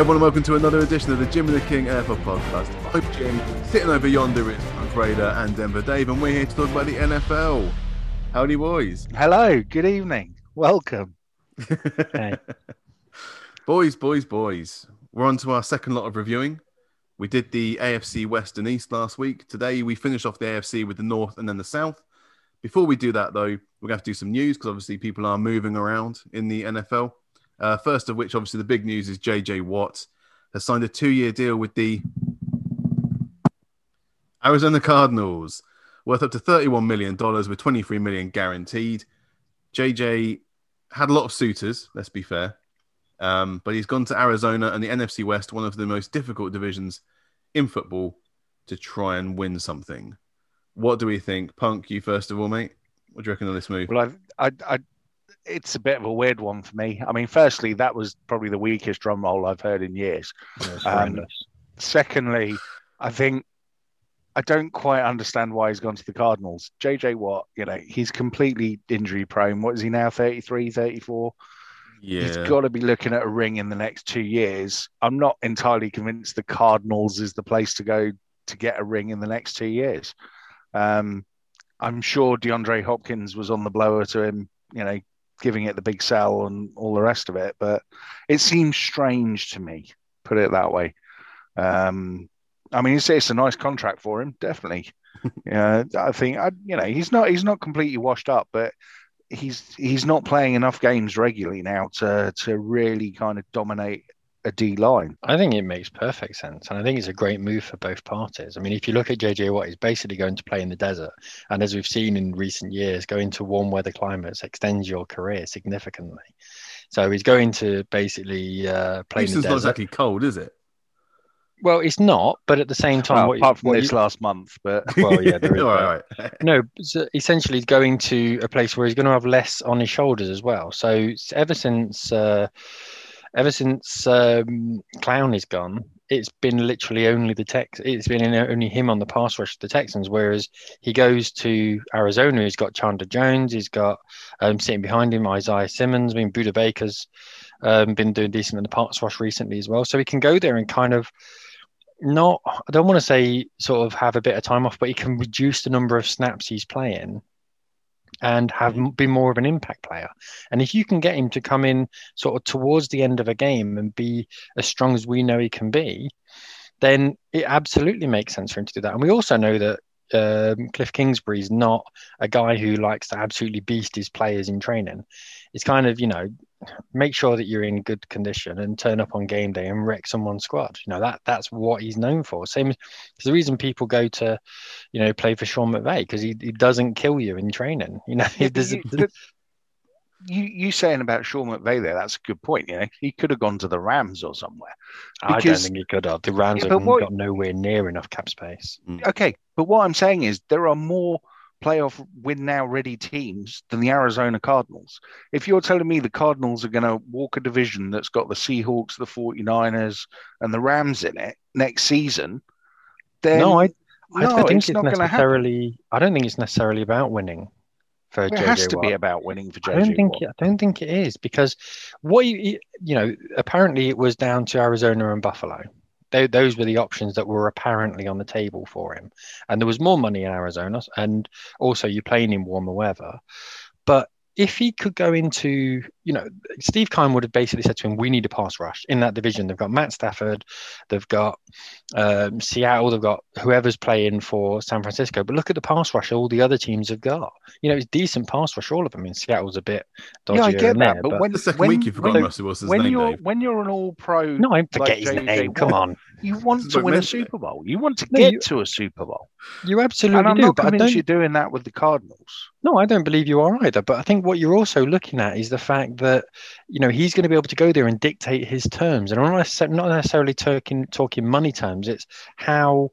Everyone, and welcome to another edition of the Jim and the King AFL podcast. I'm Jim. Sitting over yonder is Raider and Denver Dave, and we're here to talk about the NFL. Howdy, boys. Hello, good evening. Welcome. Hey. boys, boys, boys. We're on to our second lot of reviewing. We did the AFC West and East last week. Today, we finish off the AFC with the North and then the South. Before we do that, though, we're going to have to do some news because obviously people are moving around in the NFL. Uh, first of which, obviously, the big news is JJ Watt has signed a two year deal with the Arizona Cardinals, worth up to $31 million with 23 million guaranteed. JJ had a lot of suitors, let's be fair, um, but he's gone to Arizona and the NFC West, one of the most difficult divisions in football, to try and win something. What do we think? Punk, you first of all, mate. What do you reckon of this move? Well, I, I, I it's a bit of a weird one for me. I mean, firstly, that was probably the weakest drum roll I've heard in years. Um, secondly, I think I don't quite understand why he's gone to the Cardinals. JJ Watt, you know, he's completely injury prone. What is he now, 33, 34? Yeah. He's got to be looking at a ring in the next two years. I'm not entirely convinced the Cardinals is the place to go to get a ring in the next two years. Um, I'm sure DeAndre Hopkins was on the blower to him, you know, giving it the big sell and all the rest of it. But it seems strange to me, put it that way. Um, I mean, it's, it's a nice contract for him, definitely. yeah, I think I, you know he's not he's not completely washed up, but he's he's not playing enough games regularly now to to really kind of dominate a D line. I think it makes perfect sense, and I think it's a great move for both parties. I mean, if you look at JJ Watt, he's basically going to play in the desert, and as we've seen in recent years, going to warm weather climates extends your career significantly. So he's going to basically uh, play Houston's in the desert. This is not exactly cold, is it? Well, it's not, but at the same time, well, what, apart from this you, last month, but well, yeah, there is. right, right. no, so essentially, he's going to a place where he's going to have less on his shoulders as well. So ever since uh, ever since um, Clowney's gone, it's been literally only the Tex. It's been only him on the pass rush of the Texans. Whereas he goes to Arizona, he's got Chandler Jones, he's got um, sitting behind him Isaiah Simmons. I mean, Budda Baker's um, been doing decent in the pass rush recently as well. So he can go there and kind of not. I don't want to say sort of have a bit of time off, but he can reduce the number of snaps he's playing and have mm-hmm. be more of an impact player. And if you can get him to come in sort of towards the end of a game and be as strong as we know he can be, then it absolutely makes sense for him to do that. And we also know that um, Cliff Kingsbury is not a guy who likes to absolutely beast his players in training. It's kind of, you know, make sure that you're in good condition and turn up on game day and wreck someone's squad. You know that that's what he's known for. Same as the reason people go to, you know, play for Sean McVay because he, he doesn't kill you in training. You know, yeah, you, you, you saying about Sean McVay there? That's a good point. You know, he could have gone to the Rams or somewhere. Because, I don't think he could have. The Rams yeah, have what, got nowhere near enough cap space. Mm. Okay, but what I'm saying is there are more playoff win now ready teams than the Arizona Cardinals. If you're telling me the Cardinals are going to walk a division that's got the Seahawks, the 49ers, and the Rams in it next season, then no, I, I no, think it's, it's not necessarily. I don't think it's necessarily about winning. For it JJ has to Watt. be about winning for JJ. I don't think. It, I don't think it is because what you you know apparently it was down to Arizona and Buffalo those were the options that were apparently on the table for him. And there was more money in Arizona, and also you're playing in warmer weather. But if he could go into, you know, Steve Keim would have basically said to him, "We need a pass rush in that division." They've got Matt Stafford, they've got um, Seattle, they've got whoever's playing for San Francisco. But look at the pass rush all the other teams have got. You know, it's decent pass rush all of them. I mean, Seattle's a bit dodgy. Yeah, I get that. There, but, but, when the second when, week you forgot Russell Wilson's when name, you're Dave. when you're an All Pro, no, I forget like his name. Come on. You want to win a Super Bowl. You want to no, get you, to a Super Bowl. You absolutely and I'm do. Not but convinced you're doing that with the Cardinals. No, I don't believe you are either. But I think what you're also looking at is the fact that you know he's going to be able to go there and dictate his terms, and I'm not necessarily talking talking money terms. It's how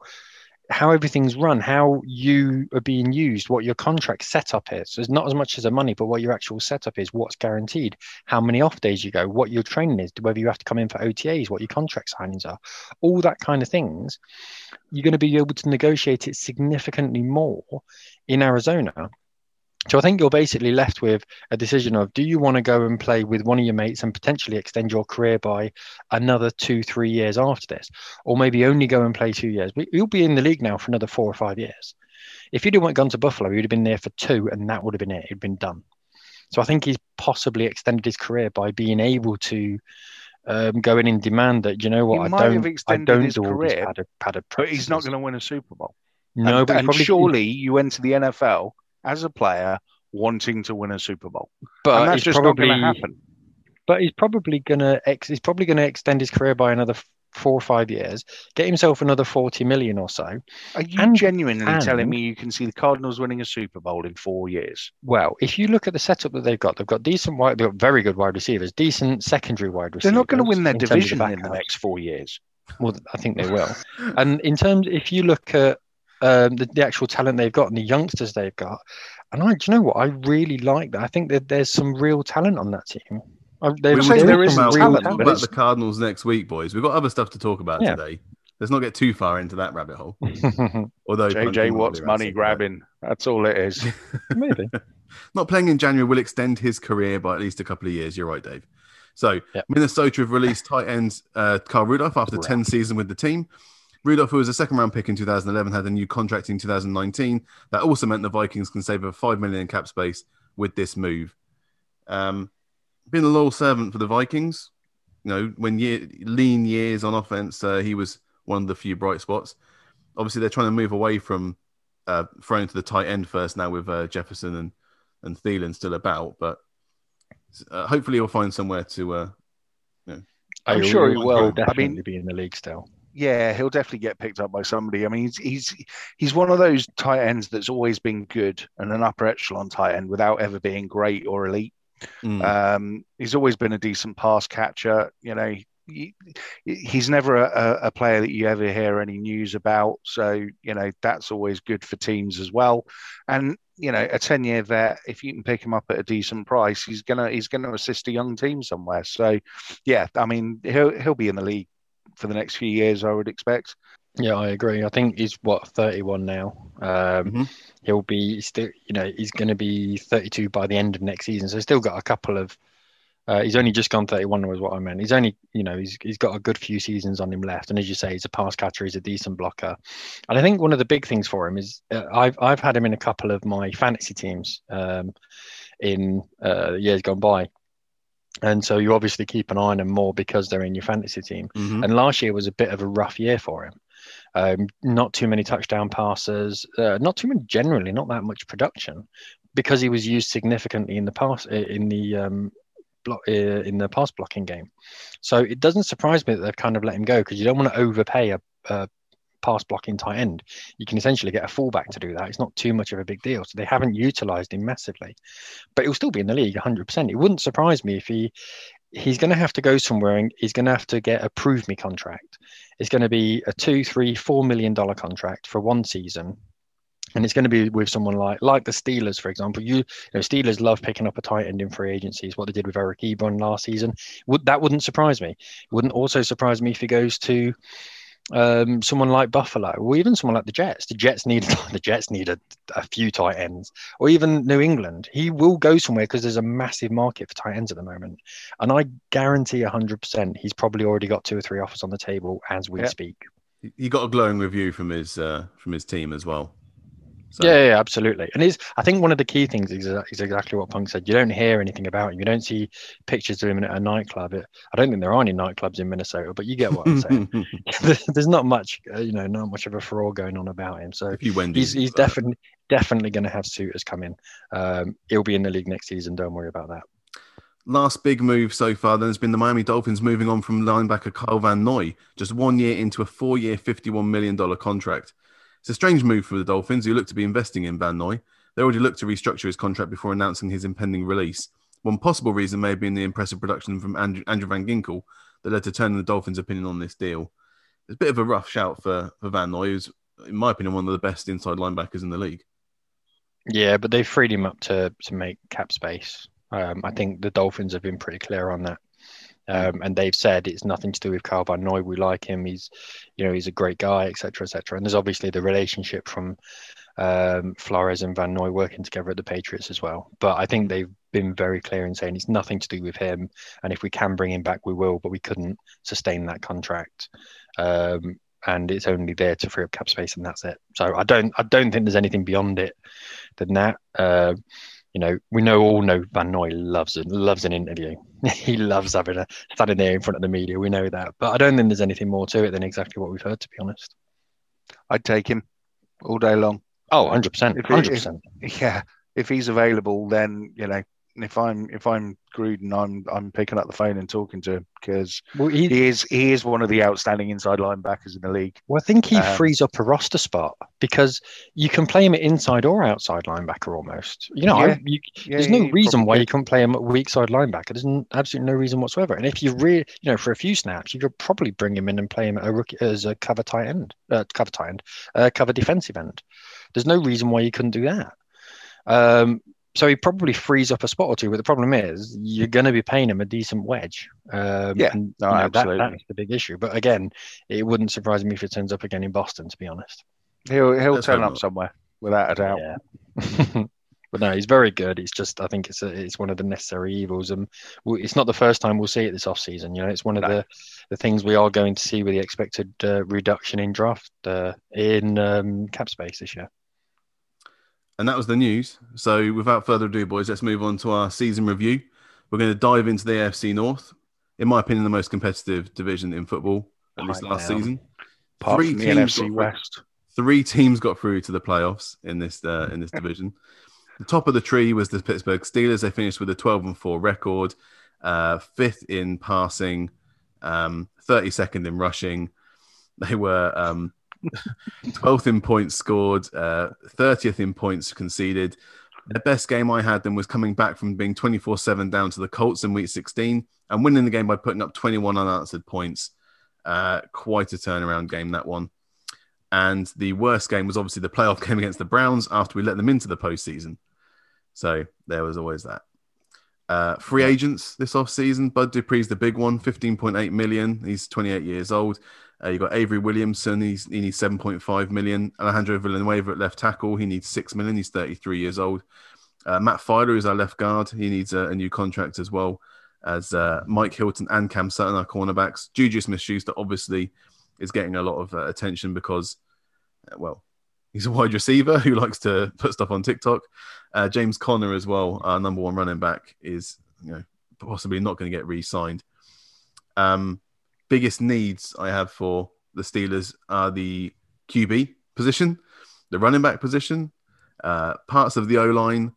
how everything's run, how you are being used, what your contract setup is. So it's not as much as the money, but what your actual setup is, what's guaranteed, how many off days you go, what your training is, whether you have to come in for OTAs, what your contract signings are, all that kind of things. You're going to be able to negotiate it significantly more in Arizona So I think you're basically left with a decision of do you want to go and play with one of your mates and potentially extend your career by another two, three years after this, or maybe only go and play two years. But you'll be in the league now for another four or five years. If you'd have gone to Buffalo, you'd have been there for two, and that would have been it. It'd been done. So I think he's possibly extended his career by being able to um, going in and demand that you know what he I don't I don't his do career, padded, padded but he's not going to win a Super Bowl. No, and, but and probably, surely you enter the NFL as a player wanting to win a Super Bowl, but and that's just probably, not going to happen. But he's probably going to ex- he's probably going to extend his career by another four or five years, get himself another 40 million or so. Are you and, genuinely and, telling me you can see the Cardinals winning a Super Bowl in four years? Well, if you look at the setup that they've got, they've got decent wide, they've got very good wide receivers, decent secondary wide receivers. They're not going to win their division in the next four years. Well, I think they will. and in terms, if you look at um, the, the, actual talent they've got and the youngsters they've got, and I, do you know what? I really like that. I think that there's some real talent on that team. Uh, we will there is about, talent, talk about the Cardinals next week, boys. We've got other stuff to talk about yeah. today. Let's not get too far into that rabbit hole. Although JJ Watt's money grabbing, that's all it is. Maybe. not playing in January will extend his career by at least a couple of years. You're right, Dave. So yep. Minnesota have released tight end uh, Kyle Rudolph after 10 seasons with the team. Rudolph, who was a second round pick in 2011, had a new contract in 2019. That also meant the Vikings can save over five million in cap space with this move. Um, been a loyal servant for the Vikings. You know, when year, lean years on offense, uh, he was one of the few bright spots. Obviously, they're trying to move away from uh, throwing to the tight end first now with uh, Jefferson and and Thielen still about, but uh, hopefully he'll find somewhere to. Uh, you know, I'm sure he will. Definitely I mean, be in the league still. Yeah, he'll definitely get picked up by somebody. I mean, he's he's he's one of those tight ends that's always been good and an upper echelon tight end without ever being great or elite. Mm. Um, he's always been a decent pass catcher. You know, he, he's never a, a, player that you ever hear any news about. So you know that's always good for teams as well. And you know, a ten year vet, if you can pick him up at a decent price, he's gonna he's gonna assist a young team somewhere. So yeah, I mean he'll he'll be in the league for the next few years, I would expect. Yeah, I agree. I think he's what 31 now. Um, mm-hmm. He'll be still, you know, he's going to be 32 by the end of next season. So he's still got a couple of. Uh, he's only just gone 31 was what I meant. He's only, you know, he's he's got a good few seasons on him left. And as you say, he's a pass catcher. He's a decent blocker. And I think one of the big things for him is uh, I've I've had him in a couple of my fantasy teams um, in uh, years gone by. And so you obviously keep an eye on him more because they're in your fantasy team. Mm-hmm. And last year was a bit of a rough year for him. Um, not too many touchdown passes, uh, not too many generally, not that much production, because he was used significantly in the pass in the um, block uh, in the pass blocking game. So it doesn't surprise me that they've kind of let him go because you don't want to overpay a, a pass blocking tight end. You can essentially get a fullback to do that. It's not too much of a big deal. So they haven't utilized him massively, but he'll still be in the league 100%. It wouldn't surprise me if he he's going to have to go somewhere and he's going to have to get a prove me contract. It's going to be a two, three, four million dollar contract for one season. And it's going to be with someone like like the Steelers, for example. You, you know, Steelers love picking up a tight end in free agencies. What they did with Eric Ebron last season, would that wouldn't surprise me. Wouldn't also surprise me if he goes to um, someone like Buffalo, or even someone like the Jets. The Jets need the Jets need a, a few tight ends, or even New England. He will go somewhere because there's a massive market for tight ends at the moment, and I guarantee hundred percent he's probably already got two or three offers on the table as we speak. He got a glowing review from his uh, from his team as well. So. Yeah, yeah, absolutely. And is I think one of the key things is, is exactly what Punk said. You don't hear anything about him. You don't see pictures of him at a nightclub. It, I don't think there are any nightclubs in Minnesota, but you get what I'm saying. There's not much, uh, you know, not much of a furore going on about him. So he's he's definitely definitely going to have suitors come in. Um, he'll be in the league next season. Don't worry about that. Last big move so far then has been the Miami Dolphins moving on from linebacker Kyle Van Noy, just one year into a four-year, $51 million contract. It's a strange move for the Dolphins, who look to be investing in Van Noy. They already looked to restructure his contract before announcing his impending release. One possible reason may have been the impressive production from Andrew, Andrew Van Ginkel that led to turning the Dolphins' opinion on this deal. It's a bit of a rough shout for, for Van Noy, who's, in my opinion, one of the best inside linebackers in the league. Yeah, but they freed him up to, to make cap space. Um, I think the Dolphins have been pretty clear on that. Um, and they've said it's nothing to do with Kyle Van Noy. We like him. He's, you know, he's a great guy, etc., etc. And there's obviously the relationship from um, Flores and Van Noy working together at the Patriots as well. But I think they've been very clear in saying it's nothing to do with him. And if we can bring him back, we will. But we couldn't sustain that contract. Um, and it's only there to free up cap space, and that's it. So I don't, I don't think there's anything beyond it than that. Uh, you know, we know all know Van Noy loves it, loves an interview. he loves having a standing there in front of the media. We know that, but I don't think there's anything more to it than exactly what we've heard. To be honest, I'd take him all day long. Oh, 100 percent, hundred percent. Yeah, if he's available, then you know if I'm if I'm Gruden, I'm I'm picking up the phone and talking to him because well, he, he, is he is one of the outstanding inside linebackers in the league. Well, I think he um, frees up a roster spot because you can play him at inside or outside linebacker almost. You know, yeah, I, you, yeah, there's no reason why you couldn't play him at weak side linebacker. There's absolutely no reason whatsoever. And if you really, you know, for a few snaps, you could probably bring him in and play him a rookie, as a cover tight end, uh, cover tight end, uh, cover defensive end. There's no reason why you couldn't do that. Um, so he probably frees up a spot or two. But the problem is, you're going to be paying him a decent wedge. Um, yeah, and, no, know, absolutely. That, that's the big issue. But again, it wouldn't surprise me if it turns up again in Boston. To be honest, he'll he'll that's turn up somewhere without a doubt. Yeah. but no, he's very good. It's just I think it's a, it's one of the necessary evils, and it's not the first time we'll see it this off season. You know, it's one of no. the the things we are going to see with the expected uh, reduction in draft uh, in um, cap space this year. And that was the news. So, without further ado, boys, let's move on to our season review. We're going to dive into the AFC North. In my opinion, the most competitive division in football, at least last now. season. Apart three teams NFC West. Three teams got through to the playoffs in this uh, in this division. The top of the tree was the Pittsburgh Steelers. They finished with a 12 and 4 record, uh, fifth in passing, um, 32nd in rushing. They were um, 12th in points scored, uh, 30th in points conceded. The best game I had them was coming back from being 24 7 down to the Colts in week 16 and winning the game by putting up 21 unanswered points. Uh, quite a turnaround game, that one. And the worst game was obviously the playoff game against the Browns after we let them into the postseason. So there was always that. Uh, free agents this off season. Bud Dupree's the big one, 15.8 million. He's 28 years old. Uh, you've got Avery Williamson. He's, he needs 7.5 million. Alejandro Villanueva at left tackle. He needs 6 million. He's 33 years old. Uh, Matt Feiler is our left guard. He needs a, a new contract as well as uh, Mike Hilton and Cam Sutton, our cornerbacks. Juju Smith Schuster obviously is getting a lot of uh, attention because, uh, well, he's a wide receiver who likes to put stuff on TikTok. Uh, James Conner as well, our number one running back, is you know possibly not going to get re-signed. Um, biggest needs I have for the Steelers are the QB position, the running back position, uh, parts of the O line,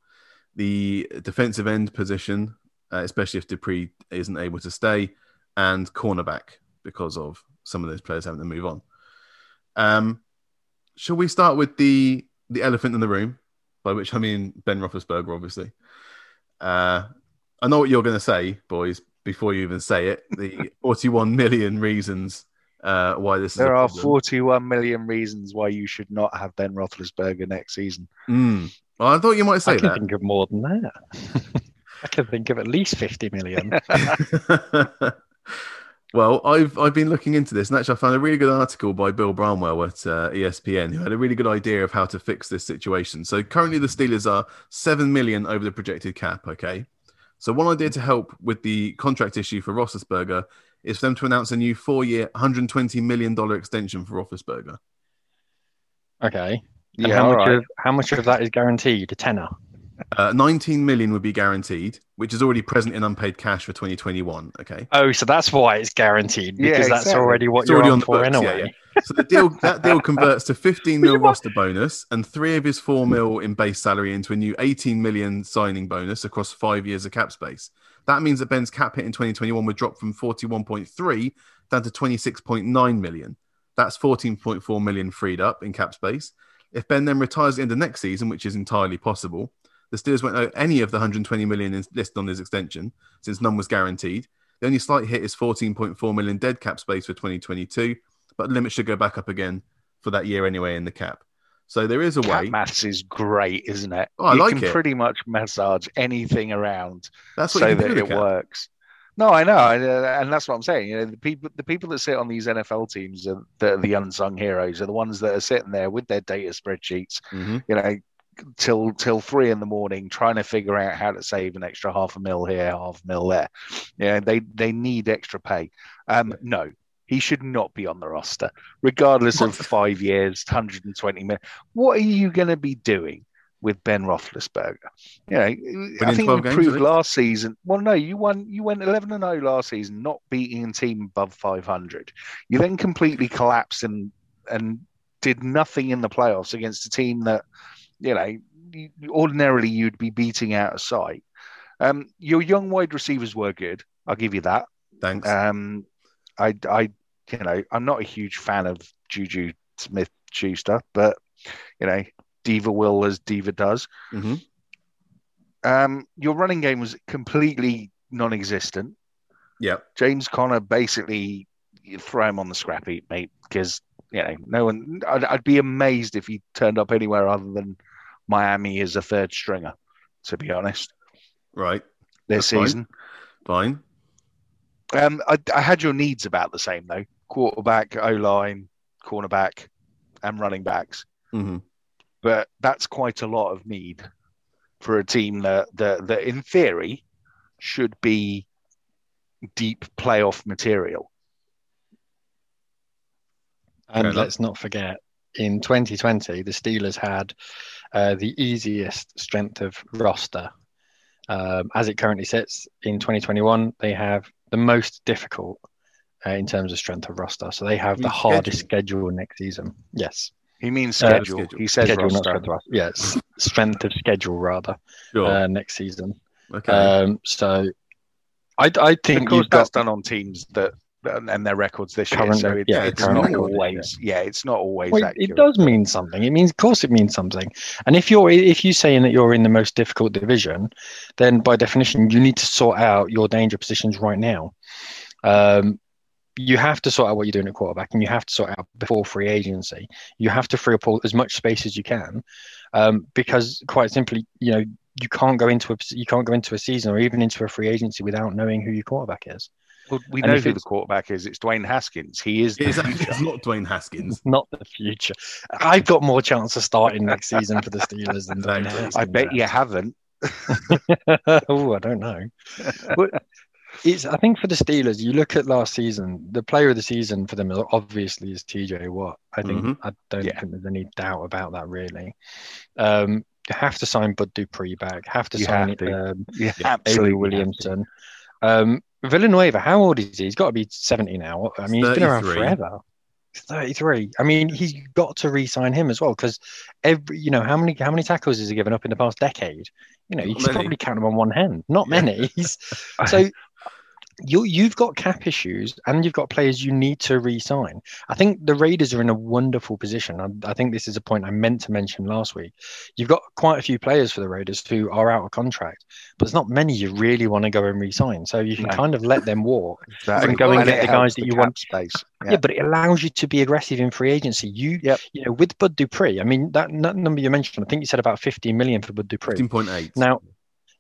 the defensive end position, uh, especially if Dupree isn't able to stay, and cornerback because of some of those players having to move on. Um, shall we start with the the elephant in the room, by which I mean Ben Roethlisberger, obviously. Uh, I know what you're going to say, boys, before you even say it. The 41 million reasons uh, why this there are 41 million reasons why you should not have Ben Roethlisberger next season. Mm. Well, I thought you might say I can that. think of more than that. I can think of at least 50 million. well, I've I've been looking into this, and actually, I found a really good article by Bill Barnwell at uh, ESPN, who had a really good idea of how to fix this situation. So currently, the Steelers are seven million over the projected cap. Okay, so one idea to help with the contract issue for Roethlisberger is for them to announce a new four-year, 120 million dollar extension for Roethlisberger. Okay. And yeah, how much right. of how much of that is guaranteed? A tenner. Uh, 19 million would be guaranteed, which is already present in unpaid cash for 2021. Okay. Oh, so that's why it's guaranteed because yeah, exactly. that's already what it's you're already on, on for books, anyway. Yeah, yeah. So the deal that deal converts to 15 mil roster bonus and three of his four mil in base salary into a new 18 million signing bonus across five years of cap space. That means that Ben's cap hit in 2021 would drop from 41.3 down to 26.9 million. That's 14.4 million freed up in cap space. If Ben then retires in the next season, which is entirely possible, the Steelers won't owe any of the 120 million listed on his extension since none was guaranteed. The only slight hit is 14.4 million dead cap space for 2022, but the limit should go back up again for that year anyway in the cap. So there is a cap way. Maths is great, isn't it? Oh, I you like can it. pretty much massage anything around That's what so that it works. No, I know, uh, and that's what I'm saying. You know, the people, the people that sit on these NFL teams are the, the unsung heroes. Are the ones that are sitting there with their data spreadsheets. Mm-hmm. You know, till till three in the morning trying to figure out how to save an extra half a mil here, half a mil there. Yeah, they they need extra pay. Um, no, he should not be on the roster, regardless of five years, 120 minutes. What are you going to be doing with Ben Roethlisberger? You know, I think you proved last season. Well, no, you won. You went 11 and 0 last season, not beating a team above 500. You then completely collapsed and and did nothing in the playoffs against a team that you know, ordinarily you'd be beating out of sight. Um, your young wide receivers were good. I'll give you that. Thanks. Um, I, I, you know, I'm not a huge fan of Juju Smith Schuster, but you know, Diva will as Diva does. Mm-hmm. Um, your running game was completely non-existent. Yeah, James Conner basically you throw him on the scrap heap, mate, because you know no one. I'd, I'd be amazed if he turned up anywhere other than Miami is a third stringer, to be honest. Right. This That's season. Fine. fine. Um, I, I, had your needs about the same though: quarterback, O line, cornerback, and running backs. Mm-hmm. But that's quite a lot of need for a team that, that, that in theory, should be deep playoff material. And let's not forget, in 2020, the Steelers had uh, the easiest strength of roster. Um, as it currently sits in 2021, they have the most difficult uh, in terms of strength of roster. So they have the schedule. hardest schedule next season. Yes. He means uh, schedule. Uh, he says schedule, roster. Not yes, strength of schedule rather sure. uh, next season. Okay. Um, so I, I think of course that's got... done on teams that and their records this year. So it, yeah, it's not always. Yeah. it's not always. Well, it does mean something. It means, of course, it means something. And if you're if you're saying that you're in the most difficult division, then by definition you need to sort out your danger positions right now. Um, you have to sort out what you're doing at quarterback, and you have to sort out before free agency. You have to free up all, as much space as you can, um, because quite simply, you know, you can't go into a you can't go into a season or even into a free agency without knowing who your quarterback is. Well, we know who the quarterback is. It's Dwayne Haskins. He is. It's, it's not Dwayne Haskins. not the future. I've got more chance of starting next season for the Steelers than Dwayne Haskins. I bet you haven't. oh, I don't know. But it's. I think for the Steelers, you look at last season. The player of the season for them obviously is TJ Watt. I think. Mm-hmm. I don't yeah. think there's any doubt about that really. Um, you have to sign Bud Dupree back. Have to you sign have to. Um, yeah, Avery Williamson. Um, Villanueva, how old is he? He's got to be 70 now. I mean, he's been around forever. He's 33. I mean, he's got to re-sign him as well because every, you know, how many how many tackles has he given up in the past decade? You know, you can probably count them on one hand. Not many. so you you've got cap issues and you've got players you need to re-sign. I think the Raiders are in a wonderful position. I, I, think this is a point I meant to mention last week. You've got quite a few players for the Raiders who are out of contract, but there's not many you really want to go and re-sign. So you can no. kind of let them walk exactly. and go and, and get the guys that you want. Space. Yeah. yeah. but it allows you to be aggressive in free agency. You, yep. you know, with Bud Dupree. I mean, that, that number you mentioned, I think you said about 15 million for Bud Dupree. 15.8. Now,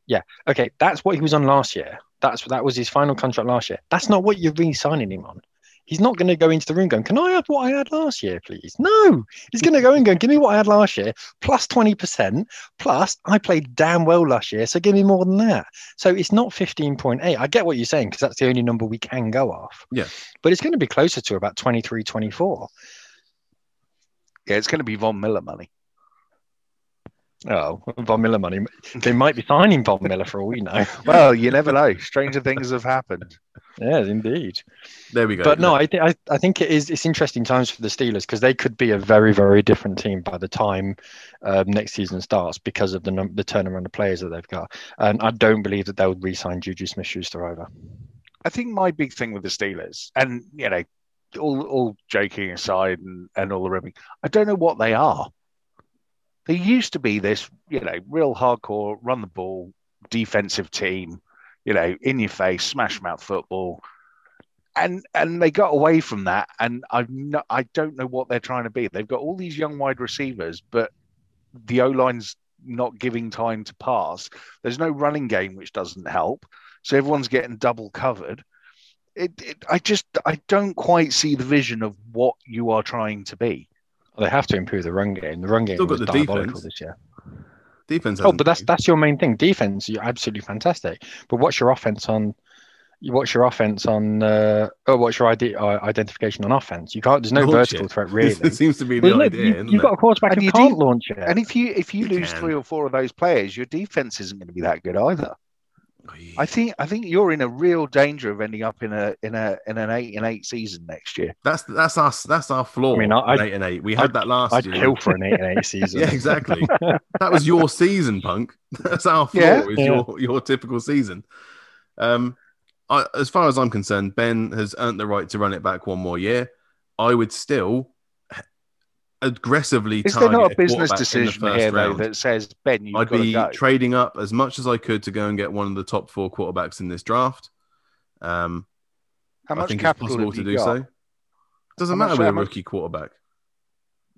yeah, okay, that's what he was on last year. That's that was his final contract last year. That's not what you're re-signing him on. He's not going to go into the room going, "Can I have what I had last year, please?" No, he's going to go and go, "Give me what I had last year plus twenty percent plus I played damn well last year, so give me more than that." So it's not fifteen point eight. I get what you're saying because that's the only number we can go off. Yeah, but it's going to be closer to about 23, 24. Yeah, it's going to be Von Miller money. Oh, Von Miller money. They might be signing Von Miller for all we know. well, you never know. Stranger things have happened. Yes, indeed. There we go. But no, I, th- I, I think it is. It's interesting times for the Steelers because they could be a very, very different team by the time um, next season starts because of the num- the turnaround of players that they've got. And I don't believe that they would re-sign Juju Smith-Schuster over. I think my big thing with the Steelers, and you know, all all joking aside and, and all the ribbing, I don't know what they are. They used to be this, you know, real hardcore run the ball defensive team, you know, in your face, smash mouth football. And and they got away from that, and I no, I don't know what they're trying to be. They've got all these young wide receivers, but the O line's not giving time to pass. There's no running game, which doesn't help. so everyone's getting double covered. It, it, I just I don't quite see the vision of what you are trying to be. Well, they have to improve the run game. The run game Still was diabolical defense. this year. Defense. Oh, but that's that's your main thing. Defense, you're absolutely fantastic. But what's your offense on? What's your offense on? Uh, oh, what's your ID, uh, identification on offense? You can't. There's no launch vertical it. threat really. it seems to be the well, idea. You, have got a quarterback and who can't de- launch it. And if you if you, you lose can. three or four of those players, your defense isn't going to be that good either. I think I think you're in a real danger of ending up in a in a in an eight and eight season next year. That's that's us. That's our floor. I mean, I, eight and eight. We had I'd, that last year. I'd year. kill for an eight and eight season. yeah, exactly. that was your season, punk. That's our floor. Yeah, is yeah. your your typical season. Um, I, as far as I'm concerned, Ben has earned the right to run it back one more year. I would still aggressively. Is there not a business decision the here though that says Ben? You've I'd be trading up as much as I could to go and get one of the top four quarterbacks in this draft. Um, How much I think capital it's possible to do got? so. Doesn't How matter with a rookie quarterback.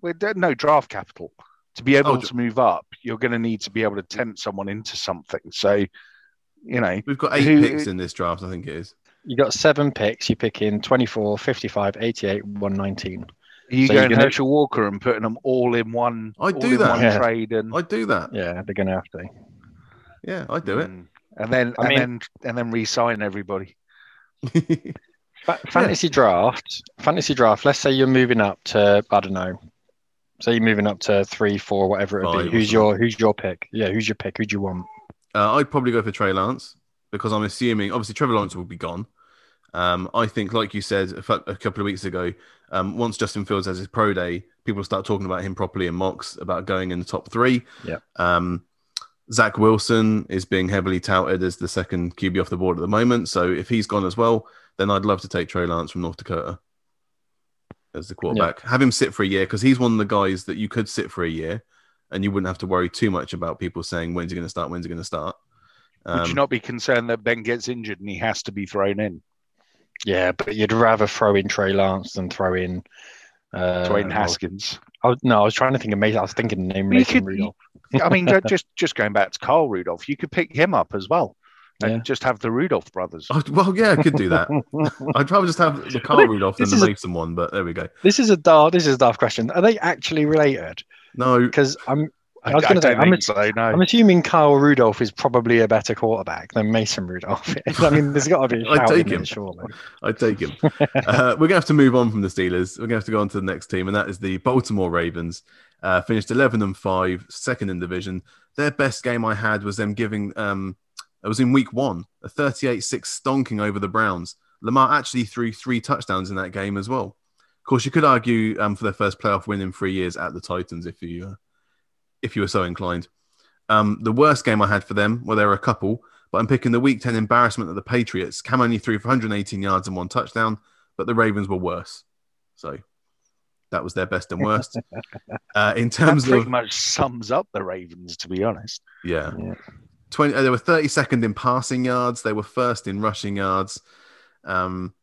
With no draft capital to be able oh, to move up, you're going to need to be able to tempt someone into something. So, you know, we've got eight who, picks in this draft. I think it is. You got seven picks. You pick in 24, 55, 88, 119. Are you so going gonna... Herschel Walker and putting them all in one? I do that. Yeah. Trade and I do that. Yeah, they're going to have to. Yeah, I do it. Mm. And then, I and mean, then, and then re-sign everybody. fantasy yeah. draft, fantasy draft. Let's say you're moving up to I don't know. Say you're moving up to three, four, whatever it would be. Who's your Who's your pick? Yeah, who's your pick? Who do you want? Uh, I'd probably go for Trey Lance because I'm assuming obviously Trevor Lawrence will be gone. Um, I think, like you said a, couple of weeks ago, um, once Justin Fields has his pro day, people start talking about him properly in mocks about going in the top three. Yeah. Um, Zach Wilson is being heavily touted as the second QB off the board at the moment. So if he's gone as well, then I'd love to take Trey Lance from North Dakota as the quarterback. Yeah. Have him sit for a year because he's one of the guys that you could sit for a year and you wouldn't have to worry too much about people saying when's he going to start, when's he going to start. Um, Would you um, not be concerned that Ben gets injured and he has to be thrown in? Yeah, but you'd rather throw in Trey Lance than throw in uh, Dwayne Haskins. I was, no, I was trying to think of Mason. I was thinking the name Mason could, Rudolph. I mean, just just going back to Carl Rudolph, you could pick him up as well. And yeah. just have the Rudolph brothers. Oh, well, yeah, I could do that. I'd probably just have the Carl Rudolph and the Mason a, one, but there we go. This is a daft. This is a daft question. Are they actually related? No, because I'm I was going to say, I'm, so, no. I'm, assuming Kyle Rudolph is probably a better quarterback than Mason Rudolph. I mean, there's got to be. I'd take him. surely. I'd take him. uh, we're going to have to move on from the Steelers. We're going to have to go on to the next team, and that is the Baltimore Ravens. Uh, finished 11 and 5, second in division. Their best game I had was them giving, um, it was in week one, a 38 6 stonking over the Browns. Lamar actually threw three touchdowns in that game as well. Of course, you could argue um, for their first playoff win in three years at the Titans if you. Uh, if you were so inclined. Um, the worst game I had for them, well, there were a couple, but I'm picking the Week 10 embarrassment of the Patriots. Cam only threw for 118 yards and one touchdown, but the Ravens were worse. So that was their best and worst. Uh, in terms that pretty of much sums up the Ravens, to be honest. Yeah. yeah. 20, uh, they were 32nd in passing yards. They were first in rushing yards. Um,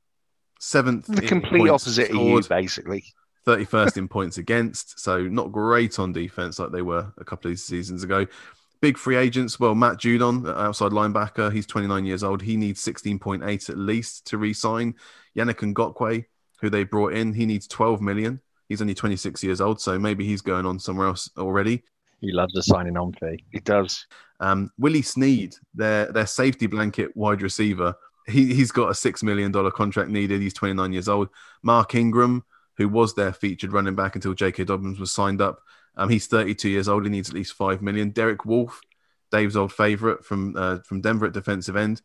seventh. The complete opposite scored. of you, basically. 31st in points against, so not great on defense like they were a couple of seasons ago. Big free agents. Well, Matt Judon, outside linebacker, he's 29 years old. He needs 16.8 at least to re-sign. Yannick Ngakoue, who they brought in, he needs 12 million. He's only 26 years old, so maybe he's going on somewhere else already. He loves a signing on fee. He does. Um, Willie Snead, their their safety blanket wide receiver, he, he's got a six million dollar contract needed. He's 29 years old. Mark Ingram, who was their featured running back until J.K. Dobbins was signed up. Um, he's 32 years old. He needs at least five million. Derek Wolfe, Dave's old favorite from uh, from Denver at defensive end,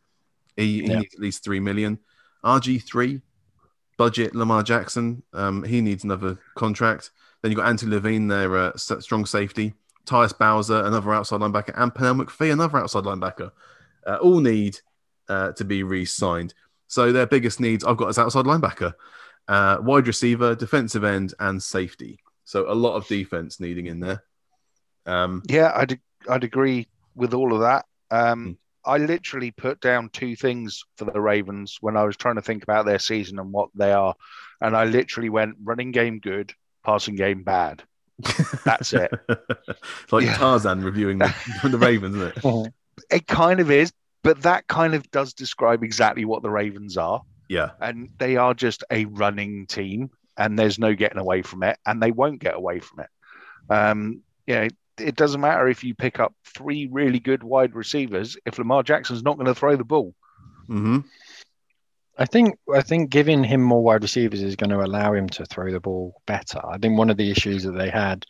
he, he yeah. needs at least three million. RG three, budget Lamar Jackson. Um, he needs another contract. Then you've got Anthony Levine, their uh, strong safety. Tyus Bowser, another outside linebacker, and Pernell McPhee, another outside linebacker. Uh, all need uh, to be re-signed. So their biggest needs I've got as outside linebacker uh, wide receiver, defensive end, and safety. So a lot of defense needing in there. Um, yeah, I'd I'd agree with all of that. Um, hmm. I literally put down two things for the Ravens when I was trying to think about their season and what they are, and I literally went running game good, passing game bad. That's it. it's like yeah. Tarzan reviewing the, the Ravens, isn't it? It kind of is, but that kind of does describe exactly what the Ravens are. Yeah. And they are just a running team, and there's no getting away from it, and they won't get away from it. Um, you know, it doesn't matter if you pick up three really good wide receivers if Lamar Jackson's not going to throw the ball. Mm-hmm. I think I think giving him more wide receivers is going to allow him to throw the ball better. I think one of the issues that they had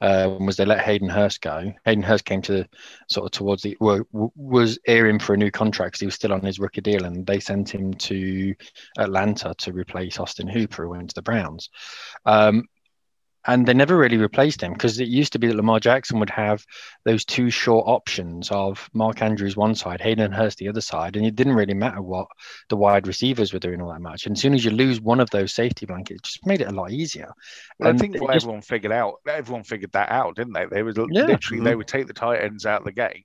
um, was they let Hayden Hurst go. Hayden Hurst came to sort of towards the was earing for a new contract because he was still on his rookie deal, and they sent him to Atlanta to replace Austin Hooper, who went to the Browns. Um, and they never really replaced him because it used to be that Lamar Jackson would have those two short options of Mark Andrews one side, Hayden Hurst the other side, and it didn't really matter what the wide receivers were doing all that much. And as soon as you lose one of those safety blankets, it just made it a lot easier. Well, I think what just, everyone figured out, everyone figured that out, didn't they? They would yeah. literally mm-hmm. they would take the tight ends out of the game,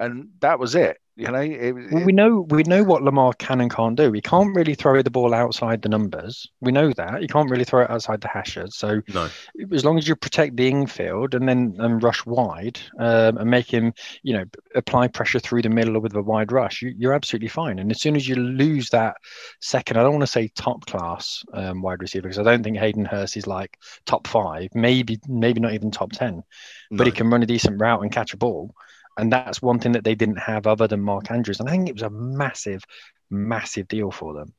and that was it. You know, it, well, we know we know what Lamar can and can't do. He can't really throw the ball outside the numbers. We know that he can't really throw it outside the hashes. So no. as long as you protect the infield and then and rush wide um, and make him, you know, apply pressure through the middle with a wide rush, you, are absolutely fine. And as soon as you lose that second, I don't want to say top class um, wide receiver because I don't think Hayden Hurst is like top five, maybe maybe not even top ten, no. but he can run a decent route and catch a ball and that's one thing that they didn't have other than Mark Andrews. And I think it was a massive, massive deal for them.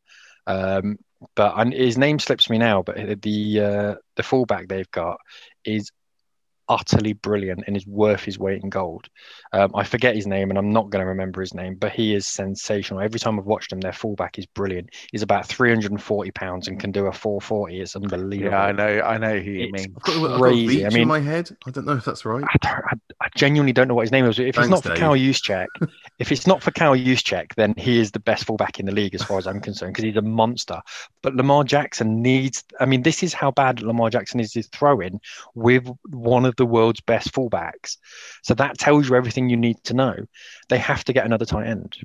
Um, but his name slips me now. But the uh, the fullback they've got is utterly brilliant and is worth his weight in gold. Um, I forget his name and I'm not going to remember his name, but he is sensational. Every time I've watched him, their fullback is brilliant. He's about 340 pounds and can do a 440. It's unbelievable. Yeah, I know. I know who you mean. I've got, crazy. I've got I mean, in my head. I don't know if that's right. I, I, I genuinely don't know what his name is. If Thanks, it's not for Cal Kyle Juszczyk, if it's not for Cal Juszczyk, then he is the best fullback in the league as far as I'm concerned because he's a monster. But Lamar Jackson needs. I mean, this is how bad Lamar Jackson is is throwing with one of the world's best fullbacks. So that tells you everything you need to know. They have to get another tight end.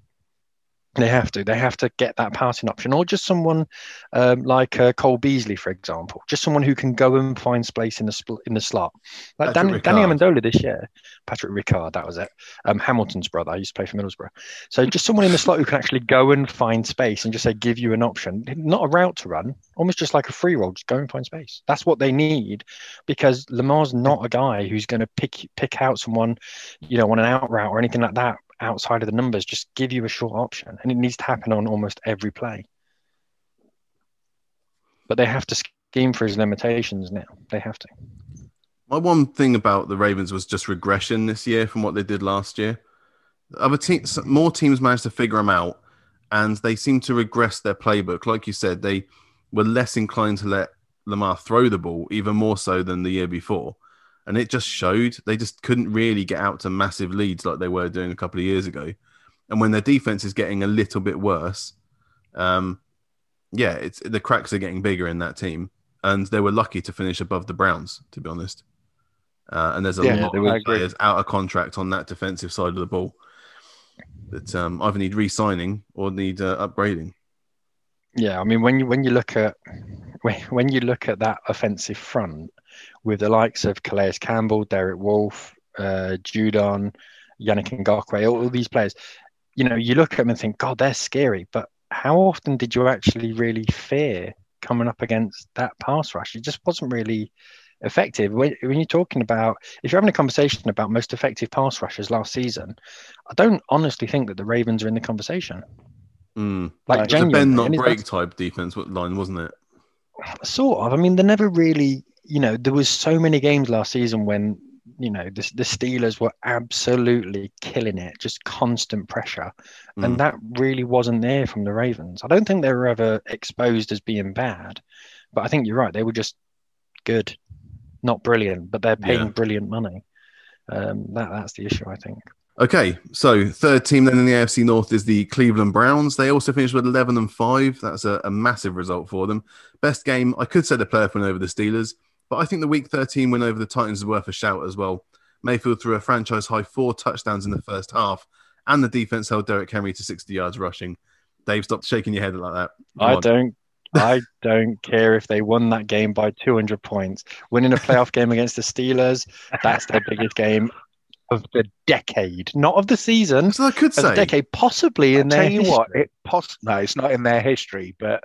They have to. They have to get that passing option, or just someone um, like uh, Cole Beasley, for example, just someone who can go and find space in the spl- in the slot. Like Dan- Danny Amendola this year, Patrick Ricard, that was it. Um, Hamilton's brother. I used to play for Middlesbrough. So just someone in the slot who can actually go and find space and just say give you an option, not a route to run, almost just like a free roll. Just go and find space. That's what they need, because Lamar's not a guy who's going to pick pick out someone, you know, on an out route or anything like that outside of the numbers just give you a short option, and it needs to happen on almost every play. But they have to scheme for his limitations now. They have to. My one thing about the Ravens was just regression this year from what they did last year. Other teams, more teams managed to figure them out, and they seem to regress their playbook. Like you said, they were less inclined to let Lamar throw the ball, even more so than the year before and it just showed they just couldn't really get out to massive leads like they were doing a couple of years ago. And when their defense is getting a little bit worse, um, yeah, it's the cracks are getting bigger in that team, and they were lucky to finish above the Browns, to be honest. Uh, and there's a yeah, lot of players out of contract on that defensive side of the ball that um, either need re-signing or need uh, upgrading. Yeah, I mean when you when you look at when, when you look at that offensive front, with the likes of Calais Campbell, Derek Wolfe, uh, Judon, Yannick Ngakoue, all, all these players, you know, you look at them and think, God, they're scary. But how often did you actually really fear coming up against that pass rush? It just wasn't really effective. When, when, you're talking about, if you're having a conversation about most effective pass rushers last season, I don't honestly think that the Ravens are in the conversation. Mm. Like, like Ben not break type defense line, wasn't it? Sort of. I mean, they never really you know, there was so many games last season when you know the, the Steelers were absolutely killing it, just constant pressure, mm. and that really wasn't there from the Ravens. I don't think they were ever exposed as being bad, but I think you're right. They were just good, not brilliant, but they're paying yeah. brilliant money. Um, that that's the issue, I think. Okay, so third team then in the AFC North is the Cleveland Browns. They also finished with 11 and 5. That's a, a massive result for them. Best game, I could say the playoff win over the Steelers. But I think the Week 13 win over the Titans is worth a shout as well. Mayfield threw a franchise high four touchdowns in the first half, and the defense held Derrick Henry to 60 yards rushing. Dave, stop shaking your head like that. Come I on. don't. I don't care if they won that game by 200 points. Winning a playoff game against the Steelers, that's their biggest game. Of the decade, not of the season. So I could say decade, possibly in I'll their. tell you history. what, it poss- no, it's not in their history, but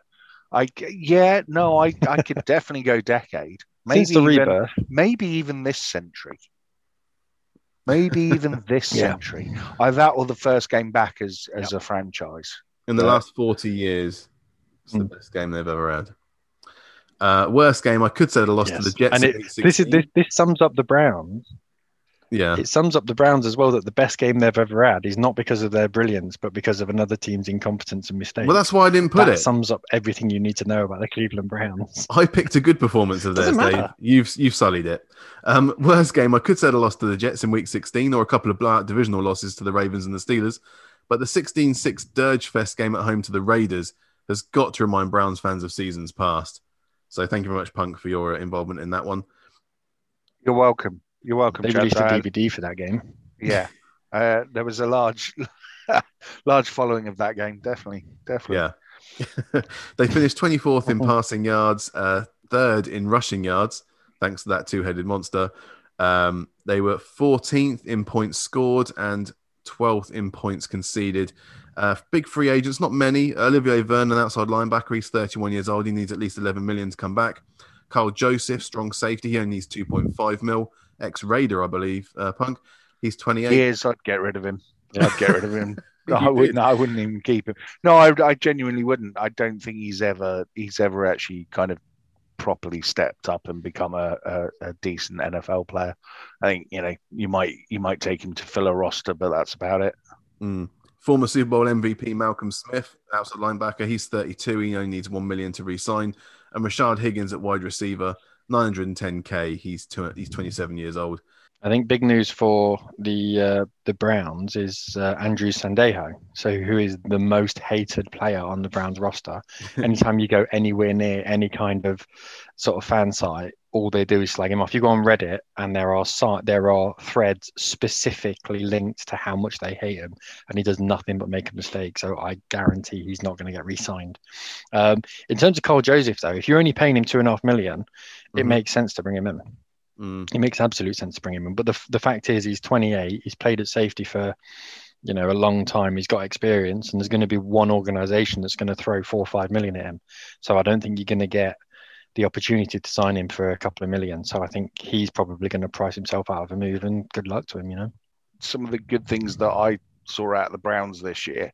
I yeah, no, I I could definitely go decade. Maybe Since the even, rebirth, maybe even this century. Maybe even this Yeah. century. Either that or the first game back as as a franchise. in the Yeah. last 40 years, it's the Mm. best game they've ever had. Uh, worst game, I could say the loss to the Jets. and in it, this is this, this sums up the Browns. Yeah. It sums up the Browns as well that the best game they've ever had is not because of their brilliance, but because of another team's incompetence and mistakes. Well, that's why I didn't put that it. sums up everything you need to know about the Cleveland Browns. I picked a good performance of theirs, Dave. You've you've sullied it. Um, worst game, I could say the loss to the Jets in week 16 or a couple of blowout divisional losses to the Ravens and the Steelers. But the 16 6 Dirge Fest game at home to the Raiders has got to remind Browns fans of seasons past. So thank you very much, Punk, for your involvement in that one. You're welcome. You're welcome. They chaps. released a DVD for that game. yeah, uh, there was a large, large following of that game. Definitely, definitely. Yeah. they finished 24th in passing yards, uh, third in rushing yards, thanks to that two headed monster. Um, they were 14th in points scored and 12th in points conceded. Uh, big free agents, not many. Olivier Vernon, outside linebacker, he's 31 years old. He needs at least 11 million to come back. Karl Joseph, strong safety, he only needs 2.5 mil. Ex Raider, I believe. Uh, Punk, he's 28. He is. I'd get rid of him. I'd get rid of him. You I wouldn't. I wouldn't even keep him. No, I, I genuinely wouldn't. I don't think he's ever. He's ever actually kind of properly stepped up and become a, a, a decent NFL player. I think you know you might you might take him to fill a roster, but that's about it. Mm. Former Super Bowl MVP Malcolm Smith, outside linebacker, he's 32. He only needs 1 million to re-sign. And Rashad Higgins at wide receiver, 910k. He's two, he's 27 years old. I think big news for the uh, the Browns is uh, Andrew Sendejo, so who is the most hated player on the Browns roster. Anytime you go anywhere near any kind of sort of fan site, all they do is slag him off. You go on Reddit, and there are there are threads specifically linked to how much they hate him, and he does nothing but make a mistake. So I guarantee he's not going to get re-signed. Um, in terms of Karl Joseph, though, if you're only paying him two and a half million, it Mhm. makes sense to bring him in. Mm. It makes absolute sense to bring him in. But the the fact is, he's 28. He's played at safety for, you know, a long time. He's got experience, and there's going to be one organisation that's going to throw four or five million at him. So I don't think you're going to get the opportunity to sign him for a couple of million. So I think he's probably going to price himself out of a move. And good luck to him. You know. Some of the good things that I saw out of the Browns this year.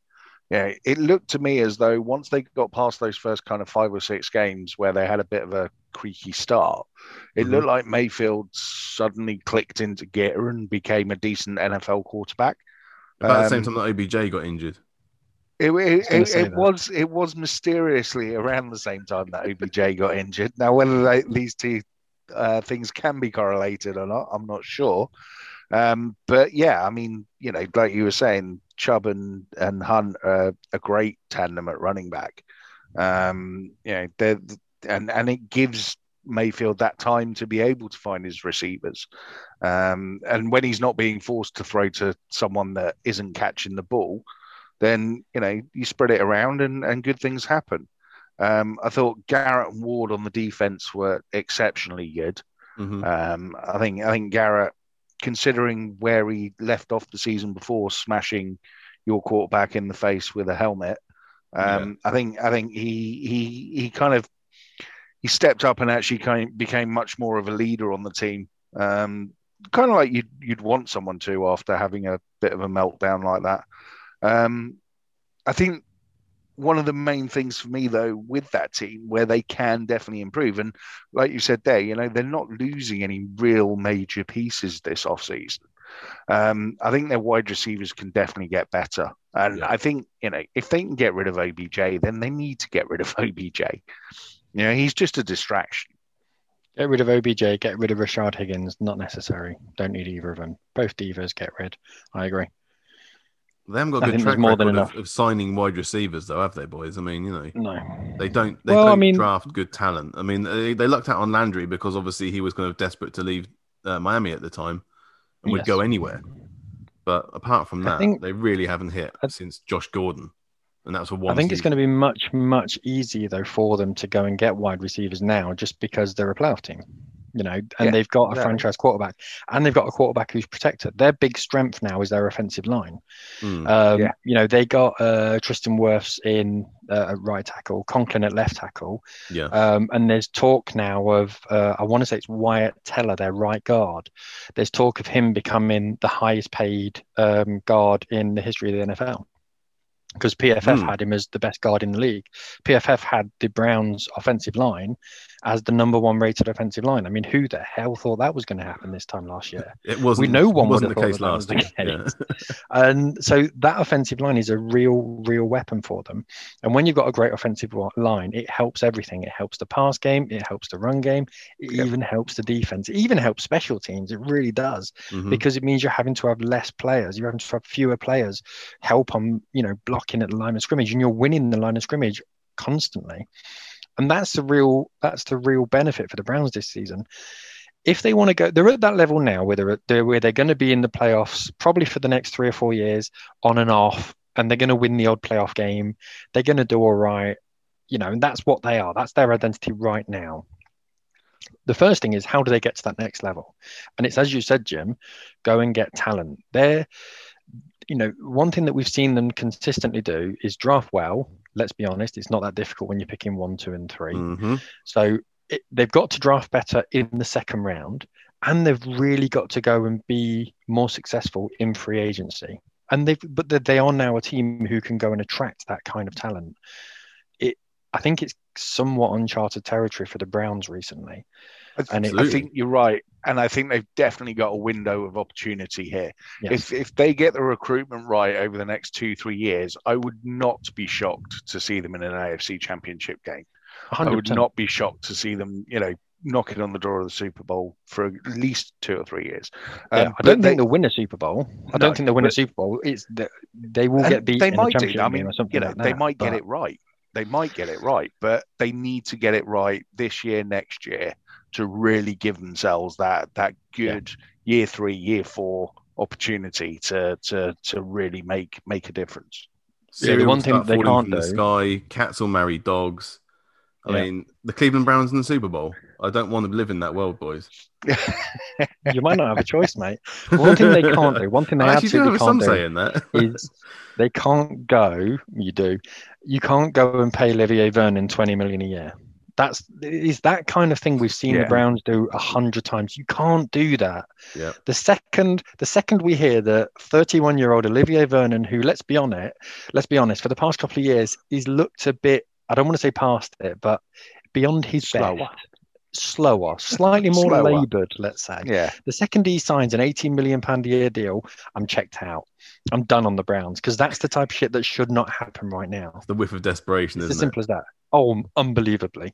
Yeah, it looked to me as though once they got past those first kind of five or six games where they had a bit of a creaky start, it Mhm. looked like Mayfield suddenly clicked into gear and became a decent NFL quarterback. About the same Um, time that OBJ got injured. It, it, it, it was it was mysteriously around the same time that OBJ got injured. Now, whether they, these two uh, things can be correlated or not, I'm not sure. Um, but yeah, I mean, you know, like you were saying, Chubb and, and Hunt are a great tandem at running back. Um, you know, they're, and and it gives Mayfield that time to be able to find his receivers. Um, and when he's not being forced to throw to someone that isn't catching the ball, then you know you spread it around and, and good things happen. Um, I thought Garrett and Ward on the defense were exceptionally good. Mhm. Um, I think I think Garrett, considering where he left off the season before, smashing your quarterback in the face with a helmet, um, I think I think he he he kind of he stepped up and actually kind of became much more of a leader on the team. Um, kind of like you'd you'd want someone to after having a bit of a meltdown like that. Um, I think one of the main things for me though with that team where they can definitely improve and like you said there you know they're not losing any real major pieces this offseason um, i think their wide receivers can definitely get better and Yeah. i think you know if they can get rid of obj then they need to get rid of obj you know he's just a distraction Get rid of OBJ. Get rid of Rashard Higgins. Not necessary. Don't need either of them. Both divas get rid. I agree. They haven't got a good track more than record enough. of, of signing wide receivers, though, have they, boys? I mean, you know, No. they don't. They Well, I don't I mean- draft good talent. I mean, they, they lucked out on Landry because obviously he was kind of desperate to leave uh, Miami at the time and would go anywhere. But apart from that, think- they really haven't hit I- since Josh Gordon, and that's for one. I think it's going to be much, much easier though for them to go and get wide receivers now, just because they're a playoff team. You know, and yeah, they've got a franchise quarterback, and they've got a quarterback who's protected. Their big strength now is their offensive line. Mm, um, yeah. You know, they got uh, Tristan Wirfs in uh, at right tackle, Conklin at left tackle. Yeah. Um, and there's talk now of uh, I want to say it's Wyatt Teller, their right guard. There's talk of him becoming the highest paid um, guard in the history of the NFL because PFF mm. had him as the best guard in the league. PFF had the Browns' offensive line as the number one rated offensive line. I mean, who the hell thought that was going to happen this time last year? It wasn't. We know one wasn't the case last year. Yeah. and so that offensive line is a real, real weapon for them. And when you've got a great offensive line, it helps everything. It helps the pass game. It helps the run game. It yep. even helps the defense. It even helps special teams. It really does mm-hmm. because it means you're having to have less players. You're having to have fewer players help on, you know, blocking at the line of scrimmage, and you're winning the line of scrimmage constantly and that's the real that's the real benefit for the Browns this season. If they want to go, they're at that level now where they're, they're where they're going to be in the playoffs probably for the next three or four years, on and off, and they're going to win the odd playoff game. They're going to do all right, you know, and that's what they are. That's their identity right now. The first thing is how do they get to that next level? And it's as you said, Jim, go and get talent. They're you know, one thing that we've seen them consistently do is draft well let's be honest, it's not that difficult when you're picking one, two, and 3 mm-hmm. So it, they've got to draft better in the second round, and they've really got to go and be more successful in free agency. And they've, but they are now a team who can go and attract that kind of talent. It, I think it's somewhat uncharted territory for the Browns recently. And it, I think you're right, and I think they've definitely got a window of opportunity here. Yes. If if they get the recruitment right over the next two three years, I would not be shocked to see them in an AFC Championship game. 100%. I would not be shocked to see them, you know, knocking on the door of the Super Bowl for at least two or three years. Um, yeah, I don't think they'll win a Super Bowl. I don't think they'll win a Super Bowl. It's that they will get beat. They might the do. I mean, you know, like they might but... get it right. They might get it right, but they need to get it right this year, next year, to really give themselves that that good yeah. year three, year four opportunity to to to really make make a difference. Yeah, the one thing they can't do. The sky, cats will marry dogs. I yeah. mean, the Cleveland Browns in the Super Bowl. I don't want to live in that world, boys. you might not have a choice, mate. One thing they can't do, one thing they I absolutely can't do saying that. is they can't go. You do. You can't go and pay Olivier Vernon twenty million a year. That's is that kind of thing we've seen yeah. the Browns do a hundred times. You can't do that. Yeah. The second the second we hear that 31 year old Olivier Vernon, who let's be on it, let's be honest, for the past couple of years, he's looked a bit. I don't want to say past it, but beyond his slower. best. Slower, slightly more laboured, let's say. Yeah. The second he signs an 18 million pound a year deal, I'm checked out. I'm done on the Browns because that's the type of shit that should not happen right now. It's the whiff of desperation, it's as simple as that. Oh, unbelievably,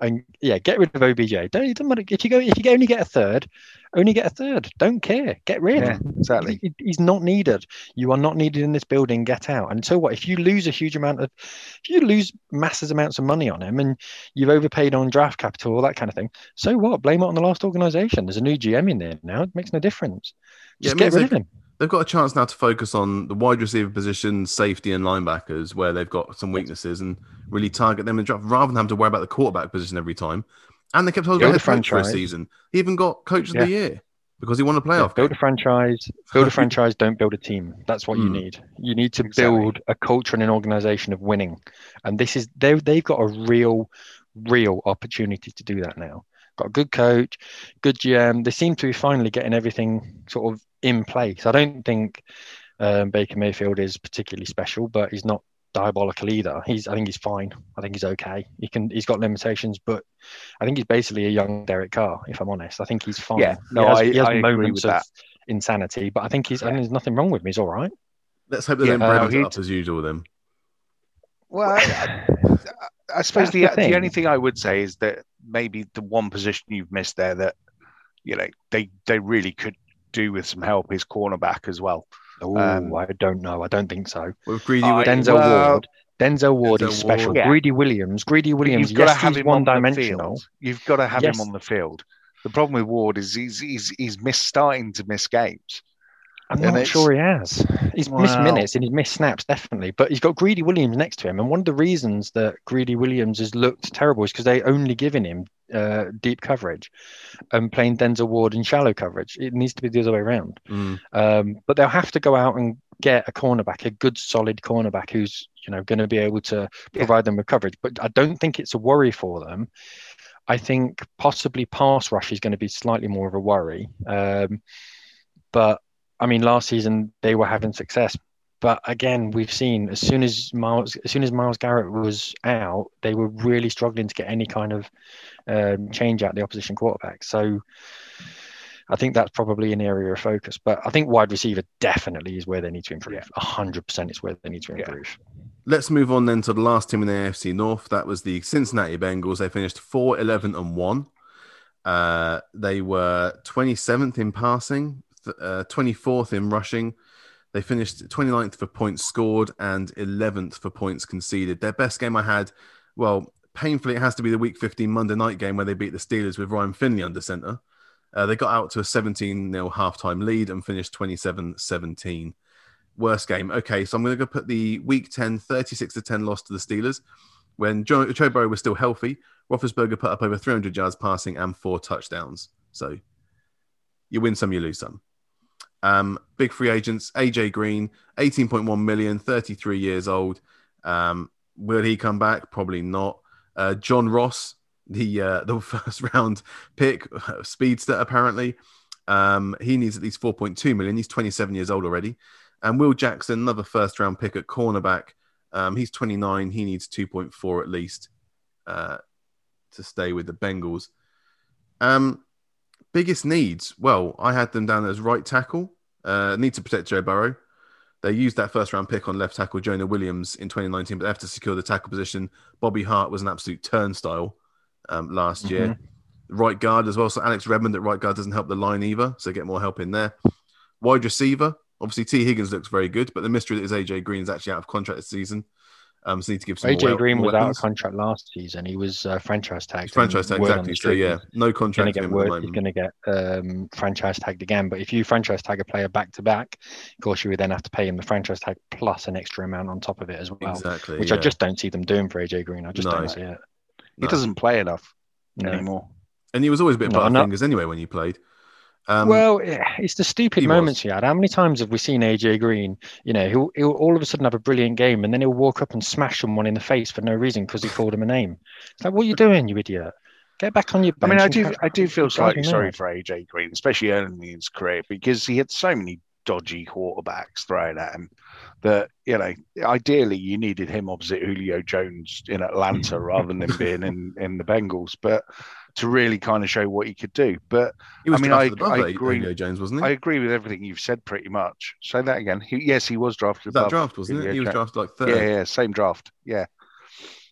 and yeah, get rid of OBJ. Don't it doesn't matter if you go if you only get a third, only get a third. Don't care. Get rid. Yeah, exactly. He, he's not needed. You are not needed in this building. Get out. And so what? If you lose a huge amount of, if you lose massive amounts of money on him, and you've overpaid on draft capital, all that kind of thing. So what? Blame it on the last organisation. There's a new GM in there now. It makes no difference. Just yeah, get rid of him they've got a chance now to focus on the wide receiver position, safety, and linebackers where they've got some weaknesses and really target them in draft rather than having to worry about the quarterback position every time. And they kept hold of head coach for a season. He even got coach of yeah. the year because he won a playoff. Yeah, build game. a franchise. Build a franchise. Don't build a team. That's what mm. you hmm. need. You need to exactly. build a culture and an organization of winning. And this is they they've got a real, real opportunity to do that now. Got a good coach, good GM. They seem to be finally getting everything sort of in place. I don't think um, Baker Mayfield is particularly special, but he's not diabolical either. He's I think he's fine. I think he's okay. He can he's got limitations, but I think he's basically a young Derek Carr. If I'm honest, I think he's fine. Yeah, no, he has, I, he has I moments of that. insanity, but I think he's yeah. and there's nothing wrong with him. He's all right. Let's hope they yeah, don't brand uh, up as usual with him. Well, I, I suppose the the, the only thing I would say is that maybe the one position you've missed there that you know they they really could do with some help is cornerback as well. Oh, um, I don't know. I don't think so. With Greedy uh, Denzel well, Ward. Denzel Ward Denzel is special. Ward. Yeah. Greedy Williams. Greedy Williams. You've got yes, to have him one dimensional. You've got to have yes. him on the field. The problem with Ward is he's he's he's missed starting to miss games. I'm and not sure he has. He's well, missed minutes and he's missed snaps, definitely. But he's got Greedy Williams next to him. And one of the reasons that Greedy Williams has looked terrible is because they only given him uh, deep coverage and playing Denzel Ward in shallow coverage. It needs to be the other way around. Mm. Um, but they'll have to go out and get a cornerback, a good solid cornerback who's you know going to be able to provide yeah. them with coverage. But I don't think it's a worry for them. I think possibly pass rush is going to be slightly more of a worry. Um, but I mean, last season they were having success. But again, we've seen as soon as Myles, as soon as Myles Garrett was out, they were really struggling to get any kind of um, change out the opposition quarterback. So I think that's probably an area of focus. But I think wide receiver definitely is where they need to improve. hundred percent is where they need to improve. Yeah. Let's move on then to the last team in the AFC North. That was the Cincinnati Bengals. They finished 4 11 and 1. Uh, they were 27th in passing, uh, 24th in rushing. They finished 29th for points scored and 11th for points conceded. Their best game I had, well, painfully, it has to be the Week 15 Monday night game where they beat the Steelers with Ryan Finley under center. Uh, they got out to a 17 0 halftime lead and finished 27 17 worst game. Okay, so I'm going to go put the week 10 36 10 loss to the Steelers. When Joe, Joe Burrow was still healthy, Roethlisberger put up over 300 yards passing and four touchdowns. So you win some, you lose some. Um, big free agents, AJ Green, 18.1 million, 33 years old. Um, will he come back? Probably not. Uh, John Ross, the uh, the first round pick, speedster apparently. Um, he needs at least 4.2 million. He's 27 years old already. And Will Jackson, another first round pick at cornerback. Um, he's 29. He needs 2.4 at least uh, to stay with the Bengals. Um, biggest needs. Well, I had them down as right tackle. Uh, need to protect Joe Burrow. They used that first round pick on left tackle Jonah Williams in 2019, but they have to secure the tackle position. Bobby Hart was an absolute turnstile um, last mm-hmm. year. Right guard as well. So Alex Redmond at right guard doesn't help the line either. So get more help in there. Wide receiver. Obviously, Tee Higgins looks very good, but the mystery that is AJ Green is actually out of contract this season. Um, so need to give some AJ Green was out of contract last season. He was uh, franchise tagged. Franchise tagged exactly. So yeah, no contract. He's going to get um, franchise tagged again. But if you franchise tag a player back to back, of course you would then have to pay him the franchise tag plus an extra amount on top of it as well. Exactly. Which yeah. I just don't see them doing for AJ Green. I just no. don't see it. He doesn't play enough no. anymore. And he was always a bit no, fingers anyway when you played. Um, well, it's the stupid moments was. he had. How many times have we seen AJ Green? You know, he'll, he'll all of a sudden have a brilliant game, and then he'll walk up and smash someone in the face for no reason because he called him a name. It's like, what are you doing, you idiot? Get back on your. I mean, I do, I do feel slightly sorry for AJ Green, especially early in his career, because he had so many dodgy quarterbacks thrown at him that you know ideally you needed him opposite Julio Jones in Atlanta rather than him being in in the Bengals but to really kind of show what he could do. But I mean, I, I agree. Julio Jones wasn't he? I agree with everything you've said pretty much. Say that again. He, yes, he was drafted. That draft wasn't it? He was drafted like third. Yeah, yeah, same draft. Yeah.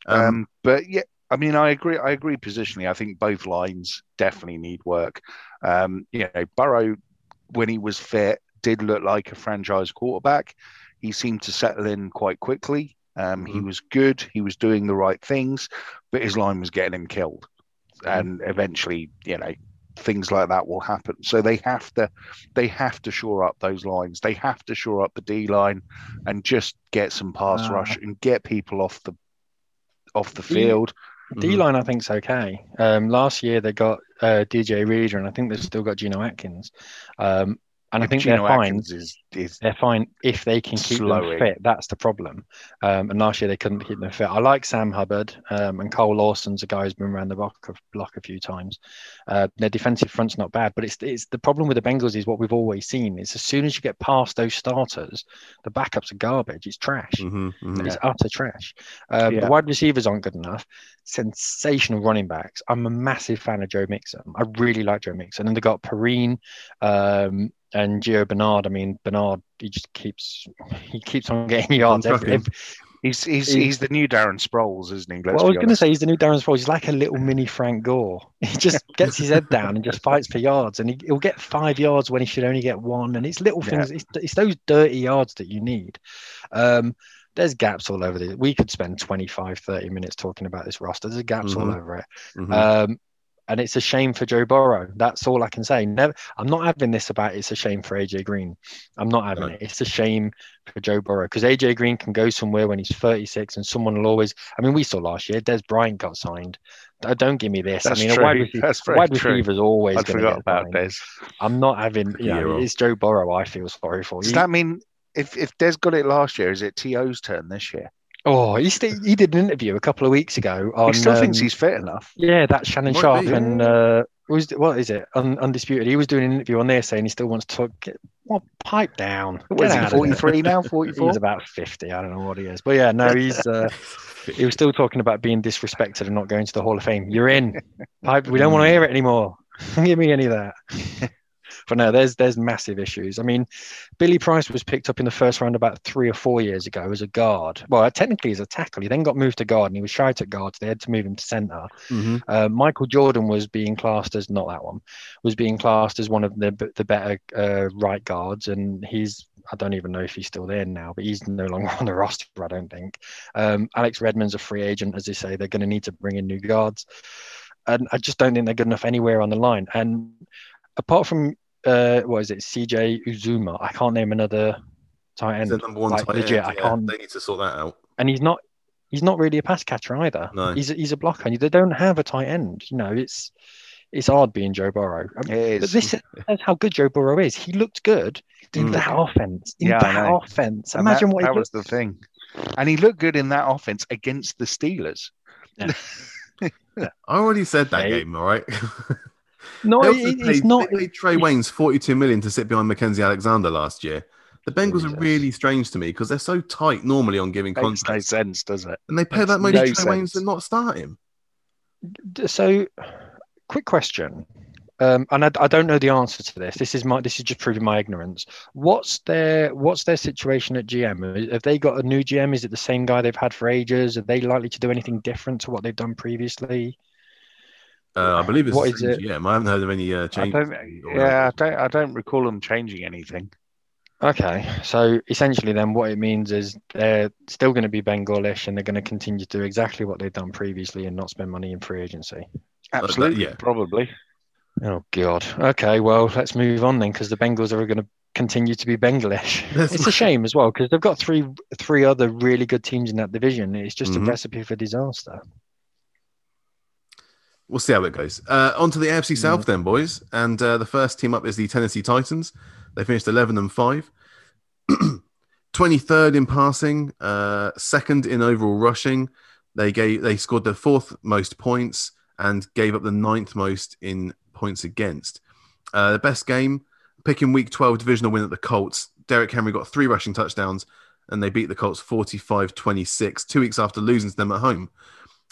Um, um, but yeah, I mean, I agree. I agree positionally. I think both lines definitely need work. Um, you know, Burrow, when he was fit, did look like a franchise quarterback. He seemed to settle in quite quickly. Um, mm-hmm. He was good. He was doing the right things, but his line was getting him killed. Mm-hmm. and eventually, you know, things like that will happen. So they have to they have to shore up those lines. They have to shore up the D line and just get some pass uh, rush and get people off the off the field. D mm-hmm. line, I think, is okay. Um, last year they got uh, DJ Reader, and I think they've still got Geno Atkins. Um, and I think Geno they're fine. Is, is they're fine if they can keep slowing. them fit. That's the problem. Um, and last year they couldn't keep them fit. I like Sam Hubbard um, and Carl Lawson's a guy who's been around the block, block a few times. Uh, their defensive front's not bad, but it's it's the problem with the Bengals is what we've always seen. Is as soon as you get past those starters, the backups are garbage. It's trash. Mm-hmm, mm-hmm. It's utter trash. Um, yeah. The wide receivers aren't good enough. Sensational running backs. I'm a massive fan of Joe Mixon. I really like Joe Mixon, and they got Perine. Um, and Gio Bernard. I mean, Bernard, he just keeps he keeps on getting yards. Every, every, he's he's he's the new Darren Sproles, isn't he? Let's well, I was going to say he's the new Darren Sproles. He's like a little mini Frank Gore. He just gets his head down and just fights for yards, and he, will get five yards when he should only get one. And it's little things. Yeah. It's, it's, those dirty yards that you need. Um, there's gaps all over this. We could spend 25, 30 minutes talking about this roster. There's gaps mm-hmm. all over it. Mm-hmm. Um, and it's a shame for Joe Burrow. That's all I can say. Never, I'm not having this about it's a shame for AJ Green. I'm not having no. it. It's a shame for Joe Burrow because AJ Green can go somewhere when he's 36, and someone will always. I mean, we saw last year Dez Bryant got signed. Don't give me this. That's I mean, true. a wide, receiver, wide receiver is always. I forgot about Dez. I'm not having. You know, it's Joe Burrow. I feel sorry for. You. Does that mean if if Des got it last year, is it T.O.'s turn this year? Oh, he st- he did an interview a couple of weeks ago. On, he still um, thinks he's fit enough. Yeah, that's Shannon Might Sharpe be, and uh, was what is it? Un- undisputed. He was doing an interview on there saying he still wants to. Get, well, pipe down. What is he? Forty three now? Forty four? He's about fifty. I don't know what he is, but yeah, no, he's. Uh, he was still talking about being disrespected and not going to the Hall of Fame. You're in. Pipe. We don't want to hear it anymore. Give me any of that. But no, there's there's massive issues. I mean, Billy Price was picked up in the first round about three or four years ago as a guard. Well, technically as a tackle. He then got moved to guard, and he was shite at guard. So they had to move him to center. Mm-hmm. Uh, Michael Jordan was being classed as not that one, was being classed as one of the the better uh, right guards, and he's I don't even know if he's still there now, but he's no longer on the roster, I don't think. Um, Alex Redmond's a free agent, as they say. They're going to need to bring in new guards. And I just don't think they're good enough anywhere on the line. And apart from uh, what is it, CJ Uzomah. I can't name another tight end. The number one like, tight legit, end. I can't. They need to sort that out. And he's not. He's not really a pass catcher either. No. He's a, he's a blocker. They don't have a tight end. You know, it's it's hard being Joe Burrow. It is. But this is how good Joe Burrow is. He looked good in mm. that offense. In yeah, that offense. And Imagine that, what that was the thing. And he looked good in that offense against the Steelers. Yeah. I already said that game, all right. No, it, paid, it's not. They paid Trae Waynes forty-two million to sit behind Mackensie Alexander last year. The Bengals Jesus. are really strange to me because they're so tight normally on giving Makes contracts. no sense, does it? And they pay that much no Trae Waynes and not start him. So, quick question, um, and I, I, don't know the answer to this. This is my this is just proving my ignorance. What's their what's their situation at GM? Have they got a new GM? Is it the same guy they've had for ages? Are they likely to do anything different to what they've done previously? Uh, I believe it's what is it? Yeah, I haven't heard of any uh, change. yeah, I don't. I don't recall them changing anything. Okay, so essentially, then what it means is they're still going to be Bengalish, and they're going to continue to do exactly what they've done previously and not spend money in free agency. Absolutely, yeah, probably. Oh God. Okay, well, let's move on then, because the Bengals are going to continue to be Bengalish. it's a shame as well because they've got three three other really good teams in that division. It's just mm-hmm. a recipe for disaster we'll see how it goes. Uh, on to the AFC South, then, boys. And uh, the first team up is the Tennessee Titans. They finished 11 and 5. 23rd in passing, uh, second in overall rushing. They gave they scored the fourth most points and gave up the ninth most in points against. Uh, the best game, picking week 12 divisional win at the Colts. Derrick Henry got three rushing touchdowns and they beat the Colts 45 26, two weeks after losing to them at home.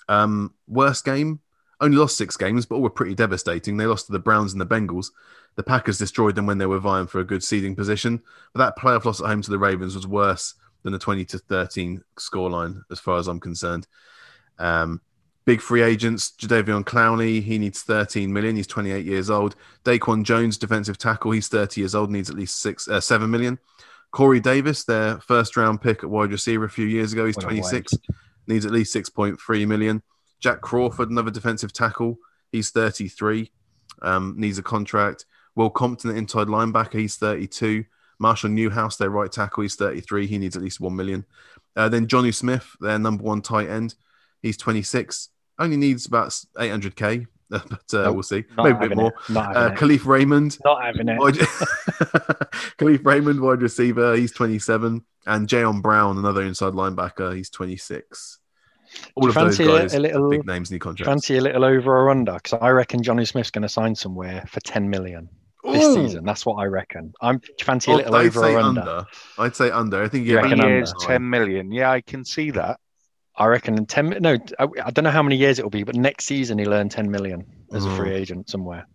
Um, worst game, only lost six games, but all were pretty devastating. They lost to the Browns and the Bengals. The Packers destroyed them when they were vying for a good seeding position. But that playoff loss at home to the Ravens was worse than the 20 to 13 scoreline, as far as I'm concerned. Um, big free agents, Jadeveon Clowney, he needs 13 million. He's 28 years old. Daquan Jones, defensive tackle, he's 30 years old, needs at least six, uh, 7 million. Corey Davis, their first round pick at wide receiver a few years ago, he's 26, needs at least 6.3 million. Jack Crawford, another defensive tackle, he's 33, um, needs a contract. Will Compton, inside linebacker, he's 32. Marshall Newhouse, their right tackle, he's 33. He needs at least 1 million. Uh, then Jonnu Smith, their number one tight end, he's 26. Only needs about 800k, but uh, nope, we'll see. Maybe a bit more. Uh, Kalif Raymond, not having it. Kalif Raymond, wide receiver, he's 27, and Jayon Brown, another inside linebacker, he's 26. All of those guys, a, a little, big names need contracts. Fancy a little over or under because I reckon Jonnu Smith's going to sign somewhere for 10 million this Ooh. season. That's what I reckon. I'm fancy a little I'd over or under. under. I'd say under. I think you reckon years, under. 10 million. Yeah, I can see that. I reckon in 10 no, I, I, don't know how many years it will be, but next season he'll earn 10 million as a free mm. agent somewhere.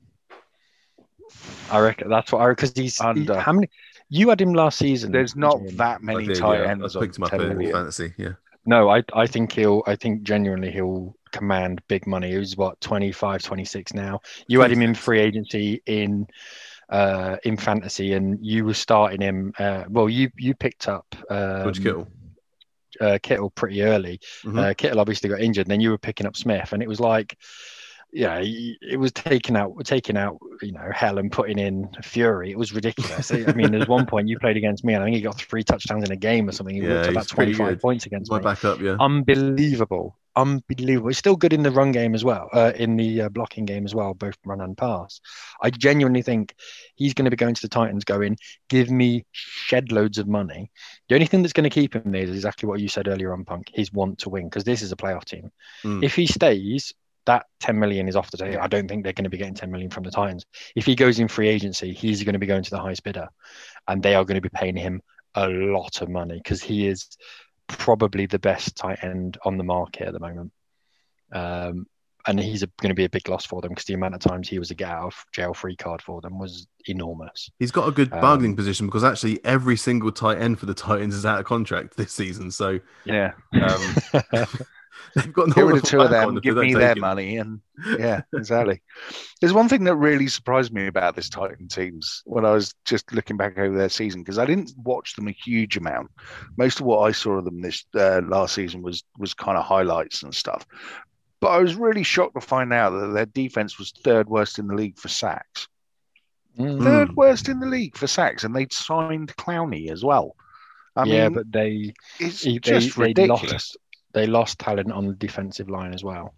I reckon that's what I because he's under. He, how many you had him last season. There's not that many did, tight yeah. ends. I picked him up in fantasy. Yeah. No, I I think he'll I think genuinely he'll command big money. He's what 25, 26 now. You had him in free agency in uh in fantasy and you were starting him uh well you you picked up um, Kittle. Uh, Kittle pretty early. Mm-hmm. Uh, Kittle obviously got injured, and then you were picking up Smith, and it was like yeah, it was taking out taking out you know hell and putting in fury. It was ridiculous. I mean, there's one point you played against me, and I think he got three touchdowns in a game or something. He yeah, about 25 points against My me. backup, yeah, unbelievable, unbelievable. He's still good in the run game as well, uh, in the uh, blocking game as well, both run and pass. I genuinely think he's going to be going to the Titans, going, give me shed loads of money. The only thing that's going to keep him there is exactly what you said earlier on, Punk. His want to win because this is a playoff team. Mm. If he stays, that 10 million is off the table. I don't think they're going to be getting 10 million from the Titans. If he goes in free agency, he's going to be going to the highest bidder, and they are going to be paying him a lot of money because he is probably the best tight end on the market at the moment. Um, and he's a, going to be a big loss for them because the amount of times he was a get out of jail free card for them was enormous. He's got a good bargaining um, position because actually every single tight end for the Titans is out of contract this season. So yeah, um, They've got no Get rid of two of them, give me their money, and yeah, exactly. There's one thing that really surprised me about this Titan teams when I was just looking back over their season because I didn't watch them a huge amount. Most of what I saw of them this uh, last season was was kind of highlights and stuff. But I was really shocked to find out that their defense was third worst in the league for sacks. Mm. Third worst in the league for sacks, and they'd signed Clowney as well. I yeah, mean, but they it's they, just they, ridiculous. Lost, they lost talent on the defensive line as well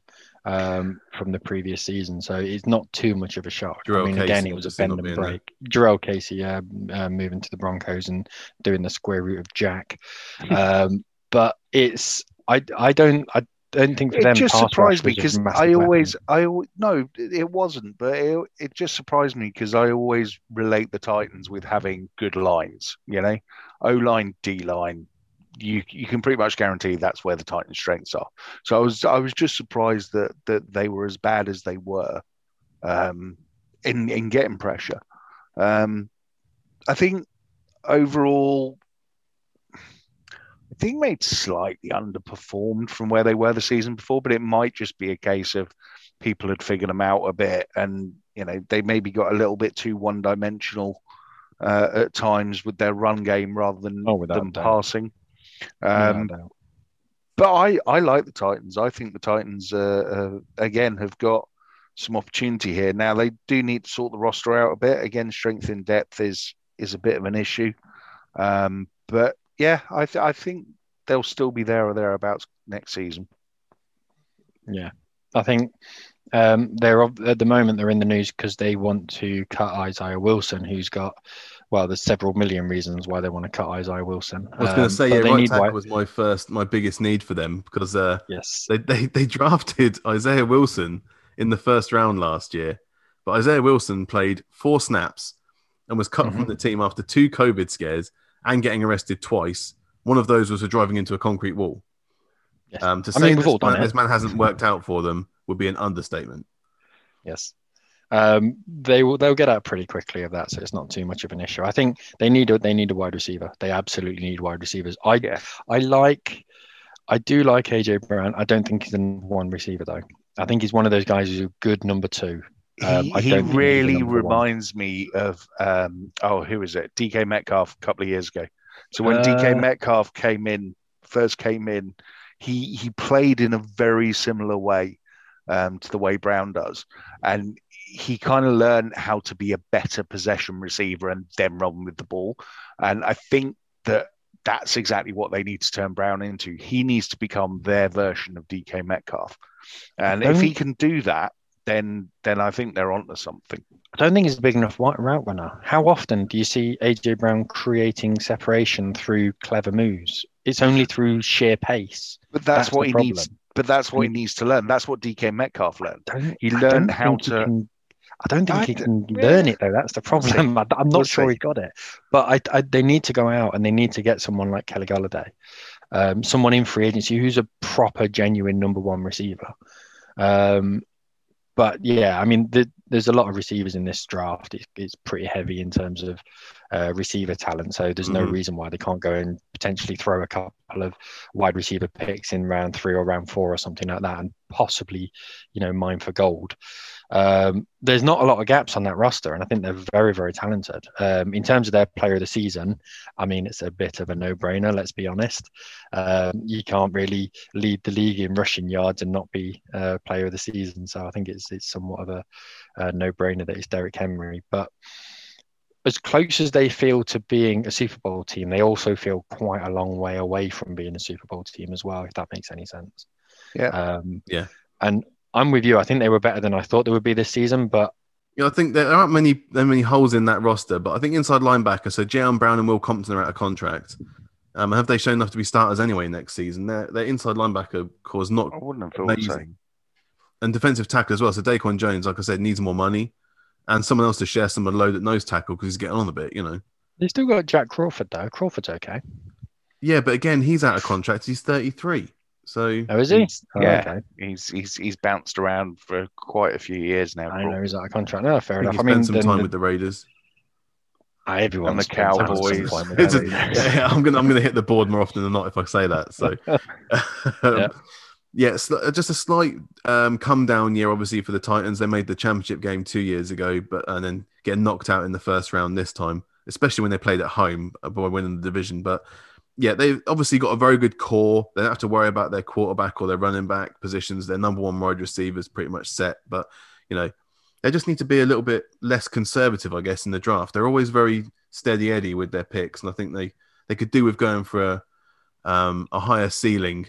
um, from the previous season. So it's not too much of a shock. Jurrell I mean, Casey again, it was a bend and break. Jurrell Casey uh, uh, moving to the Broncos and doing the square root of Jack. Um, but it's I I don't I don't think for it them. It just surprised me because I always I no it wasn't, but it, it just surprised me because I always relate the Titans with having good lines. You know, O line, D line, you you can pretty much guarantee that's where the Titans' strengths are. So I was I was just surprised that that they were as bad as they were um, in in getting pressure. Um, I think overall, I think they slightly underperformed from where they were the season before, but it might just be a case of people had figured them out a bit, and you know they maybe got a little bit too one dimensional. Uh, at times with their run game rather than oh, them passing. Um, no, but I, I like the Titans. I think the Titans, uh, uh, again, have got some opportunity here. Now they do need to sort the roster out a bit. Again, strength in depth is is a bit of an issue. Um, but yeah, I th- I think they'll still be there or thereabouts next season. Yeah, I think um, they're at the moment they're in the news because they want to cut Isaiah Wilson, who's got well, there's several million reasons why they want to cut Isaiah Wilson. I was going to um, say, yeah, right tackle was my first, my biggest need for them because uh, yes, they, they they drafted Isaiah Wilson in the first round last year, but Isaiah Wilson played four snaps and was cut mm-hmm. from the team after two COVID scares and getting arrested twice. One of those was for driving into a concrete wall. Yes. Um, to I say mean, this, man, this man hasn't worked out for them would be an understatement. Yes. Um, they will they'll get out pretty quickly of that, so it's not too much of an issue. I think they need a they need a wide receiver. They absolutely need wide receivers. I yeah. I like I do like AJ Brown. I don't think he's a one receiver though. I think he's one of those guys who's a good number two. Um, he, he really reminds one. me of um, oh who is it? DK Metcalf a couple of years ago. So when uh, DK Metcalf came in, first came in, he he played in a very similar way um, to the way Brown does, and he kind of learned how to be a better possession receiver and then run with the ball. And I think that that's exactly what they need to turn Brown into. He needs to become their version of DK Metcalf. And if he can do that, then then I think they're onto something. I don't think he's a big enough route runner. How often do you see AJ Brown creating separation through clever moves? It's only through sheer pace. But that's, that's what he problem. needs. But that's what he needs to learn. That's what DK Metcalf learned. He learned how to. I don't think I, he can yeah. learn it though. That's the problem. I, am not we'll sure see. he got it, but I, I, they need to go out and they need to get someone like Kenny Golladay, um, someone in free agency who's a proper, genuine number one receiver. Um, but yeah, I mean, the, there's a lot of receivers in this draft. It's, it's, pretty heavy in terms of uh, receiver talent. So there's no mm-hmm. reason why they can't go and potentially throw a couple of wide receiver picks in round three or round four or something like that, and possibly, you know, mine for gold. Um, there's not a lot of gaps on that roster, and I think they're very, very talented. Um, in terms of their player of the season, I mean, it's a bit of a no-brainer. Let's be honest. Um, you can't really lead the league in rushing yards and not be uh, player of the season. So I think it's it's somewhat of a, a no-brainer that it's Derrick Henry. But as close as they feel to being a Super Bowl team, they also feel quite a long way away from being a Super Bowl team as well. If that makes any sense. Yeah. Um, yeah. And I'm with you. I think they were better than I thought they would be this season, but yeah, I think there aren't many there many holes in that roster. But I think inside linebacker, so Jayon Brown and Will Compton are out of contract. Um, have they shown enough to be starters anyway next season? Their their inside linebacker cause not I wouldn't have thought amazing. So. And defensive tackle as well. So Daquan Jones, like I said, needs more money and someone else to share some of the load at nose tackle because he's getting on a bit, you know. They still got Jack Crawford though. Crawford's okay. Yeah, but again, he's out of contract. He's 33. So oh, is he? Oh, yeah, okay. he's he's he's bounced around for quite a few years now. I know he's out of contract. No, fair enough. I mean, some time the, with the Raiders. Ah, everyone and the Cowboys. a, yeah, I'm gonna I'm gonna hit the board more often than not if I say that. So, um, yeah. Yes, yeah, just a slight um, come down year, obviously for the Titans. They made the championship game two years ago, but and then getting knocked out in the first round this time, especially when they played at home by winning the division. But yeah, they've obviously got a very good core. They don't have to worry about their quarterback or their running back positions. Their number one wide receiver is pretty much set. But, you know, they just need to be a little bit less conservative, I guess, in the draft. They're always very steady Eddie with their picks. And I think they, they could do with going for a, um, a higher ceiling.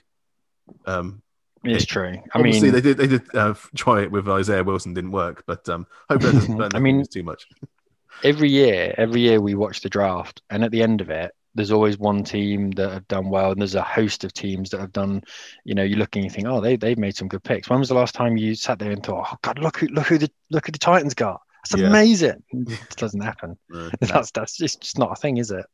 Um, it's true. I Obviously, mean, they did they did uh, try it with Isaiah Wilson, didn't work, but um, hope that doesn't I mean, too much. every year, every year we watch the draft, and at the end of it, there's always one team that have done well, and there's a host of teams that have done. You know, you look and you think, oh, they they've made some good picks. When was the last time you sat there and thought, oh God, look who look who the look who the Titans got? That's yeah. amazing. it doesn't happen. No. That's that's just, just not a thing, is it?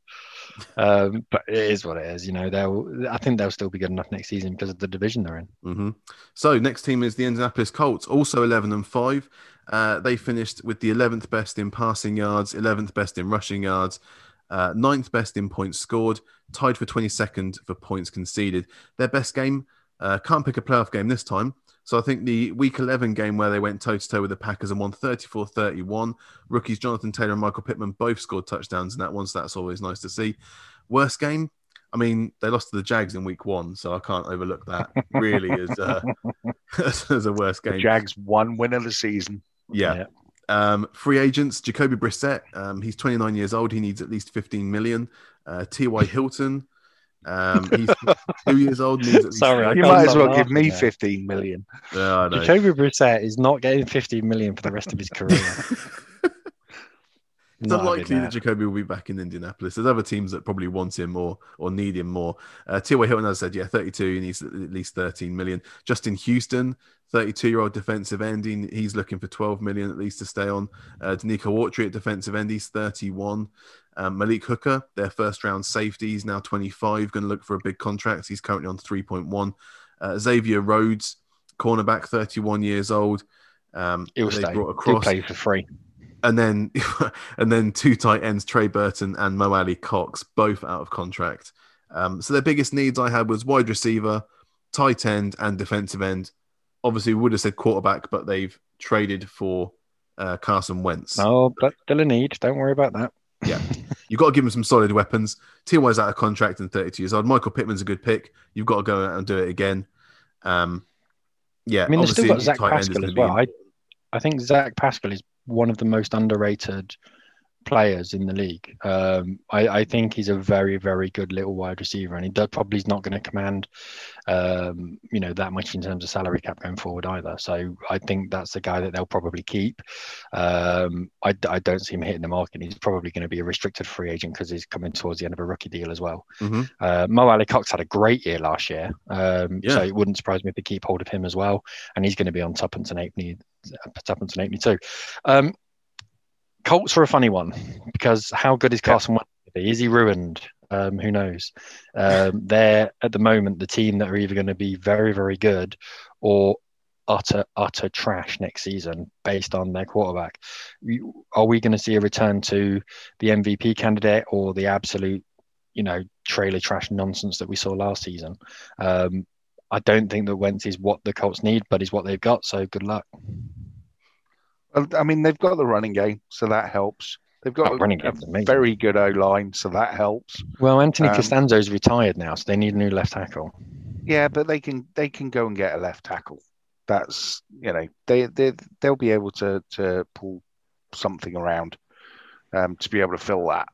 Um, but it is what it is. You know, they'll. I think they'll still be good enough next season because of the division they're in. Mm-hmm. So next team is the Indianapolis Colts, also eleven and five. Uh, they finished with the 11th best in passing yards, 11th best in rushing yards, uh, ninth best in points scored, tied for 22nd for points conceded. Their best game, uh, can't pick a playoff game this time. So I think the week 11 game where they went toe to toe with the Packers and won 34 31. Rookies Jonathan Taylor and Michael Pittman both scored touchdowns in that one. So that's always nice to see. Worst game, I mean, they lost to the Jags in week one, so I can't overlook that really as, uh, as a worst game. The Jags one win of the season. Yeah. yeah. Um, free agents, Jacoby Brissett. Um, he's 29 years old. He needs at least 15 million. Uh, T.Y. Hilton. Um, he's two years old. Sorry, you might as well give me 15 million. Yeah, I know. Jacoby Brissett is not getting 15 million for the rest of his career. It's Not unlikely that Jacoby will be back in Indianapolis. There's other teams that probably want him more or need him more. Uh, T.Y. Hilton, as I said, yeah, 32. He needs at least 13 million. Justin Houston, 32 year old defensive end. he's looking for 12 million at least to stay on. Uh, Denico Autry at defensive end, he's 31. Um, Malik Hooker, their first round safety, he's now 25, going to look for a big contract. He's currently on 3.1. Uh, Xavier Rhodes, cornerback, 31 years old. Um, He'll stay. Brought across. He'll play for free and then and then two tight ends, Trey Burton and Mo Alie-Cox, both out of contract. Um, so their biggest needs I had was wide receiver, tight end, and defensive end. Obviously, we would have said quarterback, but they've traded for uh, Carson Wentz. Oh, but still a need. Don't worry about that. Yeah, you've got to give him some solid weapons. T.Y.'s out of contract and 32 years old. Michael Pittman's a good pick. You've got to go out and do it again. Um, yeah, I mean, they've still got Zach Pascal as well. I, I think Zach Pascal is one of the most underrated players in the league. Um, I, I, think he's a very, very good little wide receiver, and he does, probably is not going to command, um, you know, that much in terms of salary cap going forward either. So I think that's the guy that they'll probably keep. Um, I, I, don't see him hitting the market. He's probably going to be a restricted free agent because he's coming towards the end of a rookie deal as well. Mm-hmm. Uh, Mo Alie-Cox had a great year last year, um, yeah. so it wouldn't surprise me if they keep hold of him as well, and he's going to be on Tuppence and Apney Tuppence and Apney too. Colts are a funny one because how good is Carson Wentz? Is he ruined? Um, who knows? Um, they're at the moment the team that are either going to be very, very good or utter utter trash next season based on their quarterback. Are we going to see a return to the MVP candidate or the absolute, you know, trailer trash nonsense that we saw last season? Um, I don't think that Wentz is what the Colts need, but is what they've got. So good luck. I mean, they've got the running game, so that helps. They've got running a, a very good O line, so that helps. Well, Anthony um, Castonzo's retired now, so they need a new left tackle. Yeah, but they can they can go and get a left tackle. That's you know they they they'll be able to to pull something around um, to be able to fill that.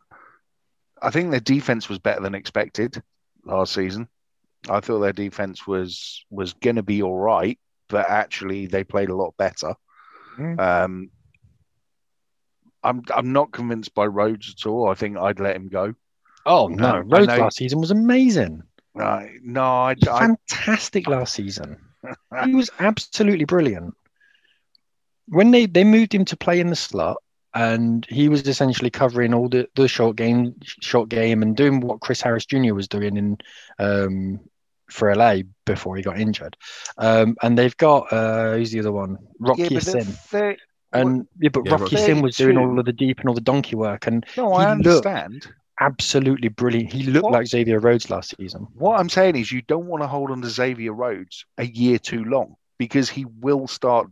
I think their defense was better than expected last season. I thought their defense was was going to be all right, but actually they played a lot better. Mm. Um, I'm I'm not convinced by Rhodes at all. I think I'd let him go. Oh no, um, Rhodes last season was amazing. Uh, no, I, I, fantastic last season. he was absolutely brilliant. When they they moved him to play in the slot, and he was essentially covering all the, the short game, short game, and doing what Chris Harris Jr. was doing in um, for LA before he got injured. Um, and they've got uh, who's the other one? Rocky yeah, Sin. and yeah, but yeah, Rock Ya-Sin was doing all of the deep and all the donkey work. And no, I understand. Absolutely brilliant. He looked what? like Xavier Rhodes last season. What I'm saying is, you don't want to hold on to Xavier Rhodes a year too long because he will start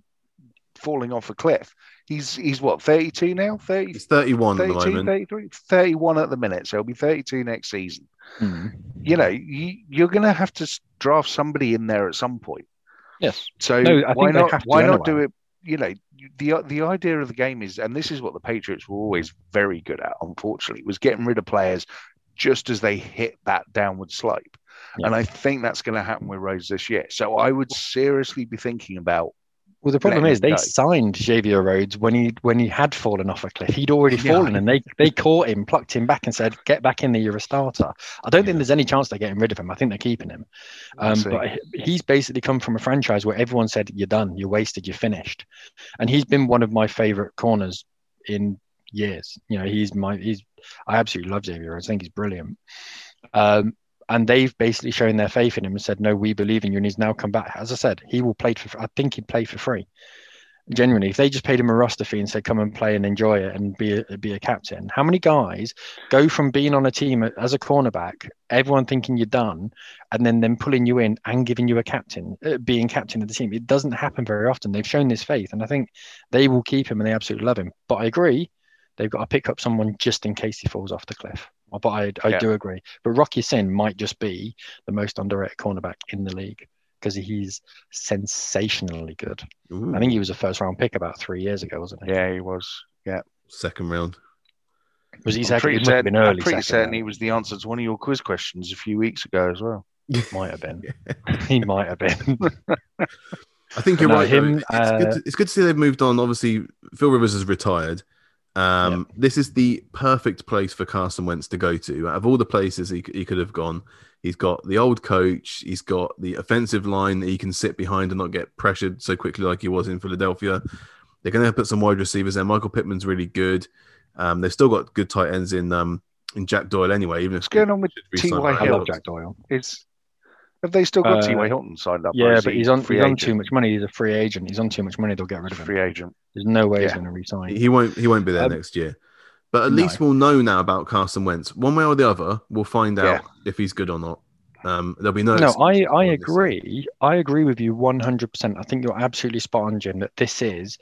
falling off a cliff. He's he's what 32 now? 30, he's 31 32, at the moment. 33, 31 at the minute, so he'll be 32 next season. Mm. You know, you, you're going to have to draft somebody in there at some point. Yes. So no, why not? Why anyway. not do it? You know, the the idea of the game is, and this is what the Patriots were always very good at. Unfortunately, was getting rid of players just as they hit that downward slope. Yeah. And I think that's going to happen with Rhodes this year. So I would seriously be thinking about well, the problem is they go. signed Xavier Rhodes when he when he had fallen off a cliff. He'd already yeah. fallen, and they they caught him, plucked him back, and said, "Get back in there, you're a starter." I don't yeah. think there's any chance they're getting rid of him. I think they're keeping him. Um, but he's basically come from a franchise where everyone said, "You're done, you're wasted, you're finished," and he's been one of my favorite corners in years. You know, he's my he's I absolutely love Xavier Rhodes. I think he's brilliant. Um, and they've basically shown their faith in him and said, "No, we believe in you." And he's now come back. As I said, he will play for. I think he'd play for free. Genuinely, if they just paid him a roster fee and said, "Come and play and enjoy it and be a, be a captain," how many guys go from being on a team as a cornerback, everyone thinking you're done, and then them pulling you in and giving you a captain, uh, being captain of the team? It doesn't happen very often. They've shown this faith, and I think they will keep him and they absolutely love him. But I agree, they've got to pick up someone just in case he falls off the cliff. But I, I yeah. do agree. But Rock Ya-Sin might just be the most underrated cornerback in the league because he's sensationally good. Ooh. I think he was a first round pick about three years ago, wasn't he? Yeah, he was. Yeah, second round. Was he second? Pretty, certain, been early I'm pretty certain round. he was the answer to one of your quiz questions a few weeks ago as well. might have been. he might have been. I think you're no, right. Him, it's, uh, good to, it's good to see they've moved on. Obviously, Phil Rivers has retired. Um, yep. This is the perfect place for Carson Wentz to go to. Out of all the places he, he could have gone, he's got the old coach, he's got the offensive line that he can sit behind and not get pressured so quickly like he was in Philadelphia. They're going to put some wide receivers there. Michael Pittman's really good. Um, they've still got good tight ends in um, in Jack Doyle anyway. Even if what's going on with T.Y. Hill, Jack Doyle, it's have they still got uh, T.Y. Hilton signed up? Yeah, but he's on he's on too much money. He's a free agent. He's on too much money. They'll get rid of him. Free agent. There's no way yeah. he's going to resign. He won't. He won't be there um, next year. But at no. least we'll know now about Carson Wentz. One way or the other, we'll find out yeah. if he's good or not. Um, there'll be no. No, I, I agree. I agree with you 100%. I think you're absolutely spot on, Jim, that this is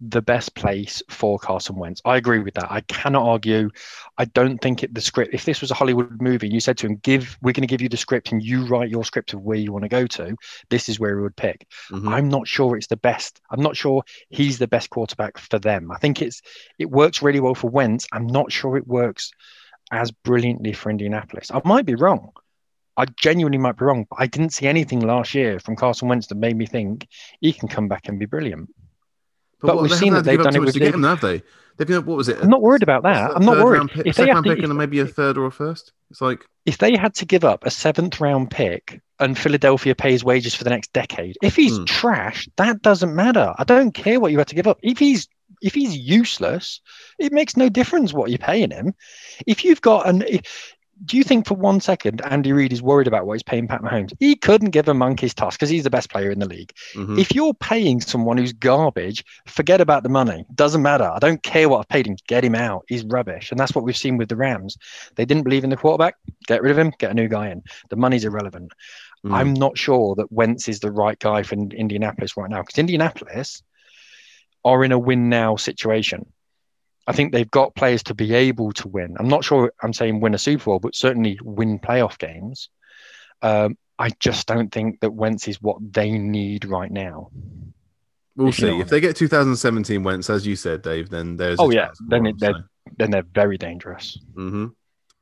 the best place for Carson Wentz. I agree with that. I cannot argue. I don't think it the script. If this was a Hollywood movie, and you said to him, "Give, we're going to give you the script, and you write your script of where you want to go to," this is where he would pick. Mm-hmm. I'm not sure it's the best. I'm not sure he's the best quarterback for them. I think it's it works really well for Wentz. I'm not sure it works as brilliantly for Indianapolis. I might be wrong. I genuinely might be wrong, but I didn't see anything last year from Carson Wentz that made me think he can come back and be brilliant. But, but what, we've seen that they've done it with get have they? They've given what was it? I'm not worried about that. I'm not worried. Pick, if they had to, pick and maybe a third or a first, it's like if they had to give up a seventh round pick and Philadelphia pays wages for the next decade. If he's hmm. trash, that doesn't matter. I don't care what you had to give up. If he's if he's useless, it makes no difference what you're paying him. If you've got an do you think for one second Andy Reid is worried about what he's paying Pat Mahomes? He couldn't give a monkey's toss because he's the best player in the league. Mm-hmm. If you're paying someone who's garbage, forget about the money. Doesn't matter. I don't care what I've paid him. Get him out. He's rubbish. And that's what we've seen with the Rams. They didn't believe in the quarterback. Get rid of him. Get a new guy in. The money's irrelevant. Mm. I'm not sure that Wentz is the right guy for Indianapolis right now because Indianapolis are in a win now situation. I think they've got players to be able to win. I'm not sure I'm saying win a Super Bowl, but certainly win playoff games. Um, I just don't think that Wentz is what they need right now. We'll see. If they get 2017 Wentz, as you said, Dave, then there's. Oh yeah, then it, they're so. then they're very dangerous. Mm-hmm.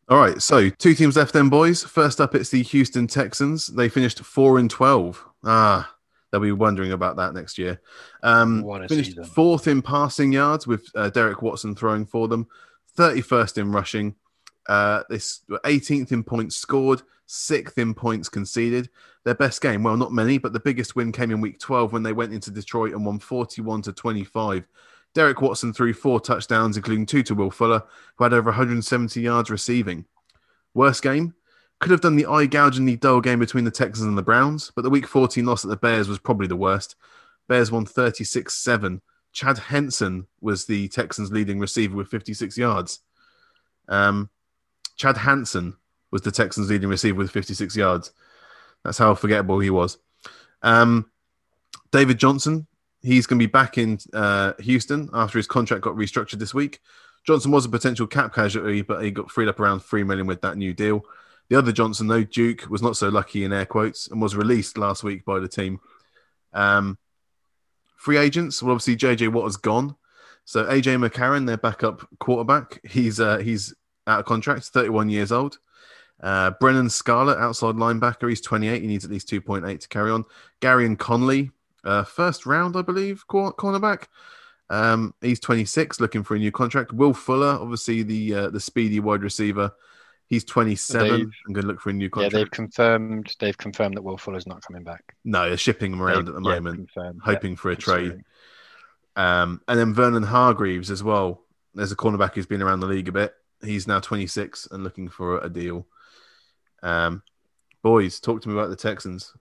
All right, so two teams left, then, boys. First up, it's the Houston Texans. They finished four and twelve. Ah, They'll be wondering about that next year. Um, finished fourth in passing yards with uh, Derek Watson throwing for them, 31st in rushing. Uh, this 18th in points scored, sixth in points conceded. Their best game, well, not many, but the biggest win came in week 12 when they went into Detroit and won 41 to 25. Derek Watson threw four touchdowns, including two to Will Fuller, who had over 170 yards receiving. Worst game, could have done the eye gougingly dull game between the Texans and the Browns, but the week 14 loss at the Bears was probably the worst. Bears won 36 7. Chad Hansen was the Texans' leading receiver with 56 yards. Um, Chad Hansen was the Texans' leading receiver with 56 yards. That's how forgettable he was. Um, David Johnson, he's going to be back in uh, Houston after his contract got restructured this week. Johnson was a potential cap casualty, but he got freed up around three million with that new deal. The other Johnson, though, Duke, was not so lucky in air quotes and was released last week by the team. Um, free agents, well, obviously JJ Watt has gone. So AJ McCarron, their backup quarterback, he's uh, he's out of contract, 31 years old. Uh, Brennan Scarlett, outside linebacker, he's 28. He needs at least 2.8 to carry on. Gareon Conley, uh, first round, I believe, cornerback. Um, he's 26, looking for a new contract. Will Fuller, obviously the uh, the speedy wide receiver, He's 27. They've, I'm going to look for a new contract. Yeah, they've confirmed. They've confirmed that Will Fuller's not coming back. No, they're shipping him around they, at the yeah, moment, confirmed. hoping yeah, for a trade. Um, and then Vernon Hargreaves as well. There's a cornerback who's been around the league a bit. He's now 26 and looking for a deal. Um, boys, talk to me about the Texans.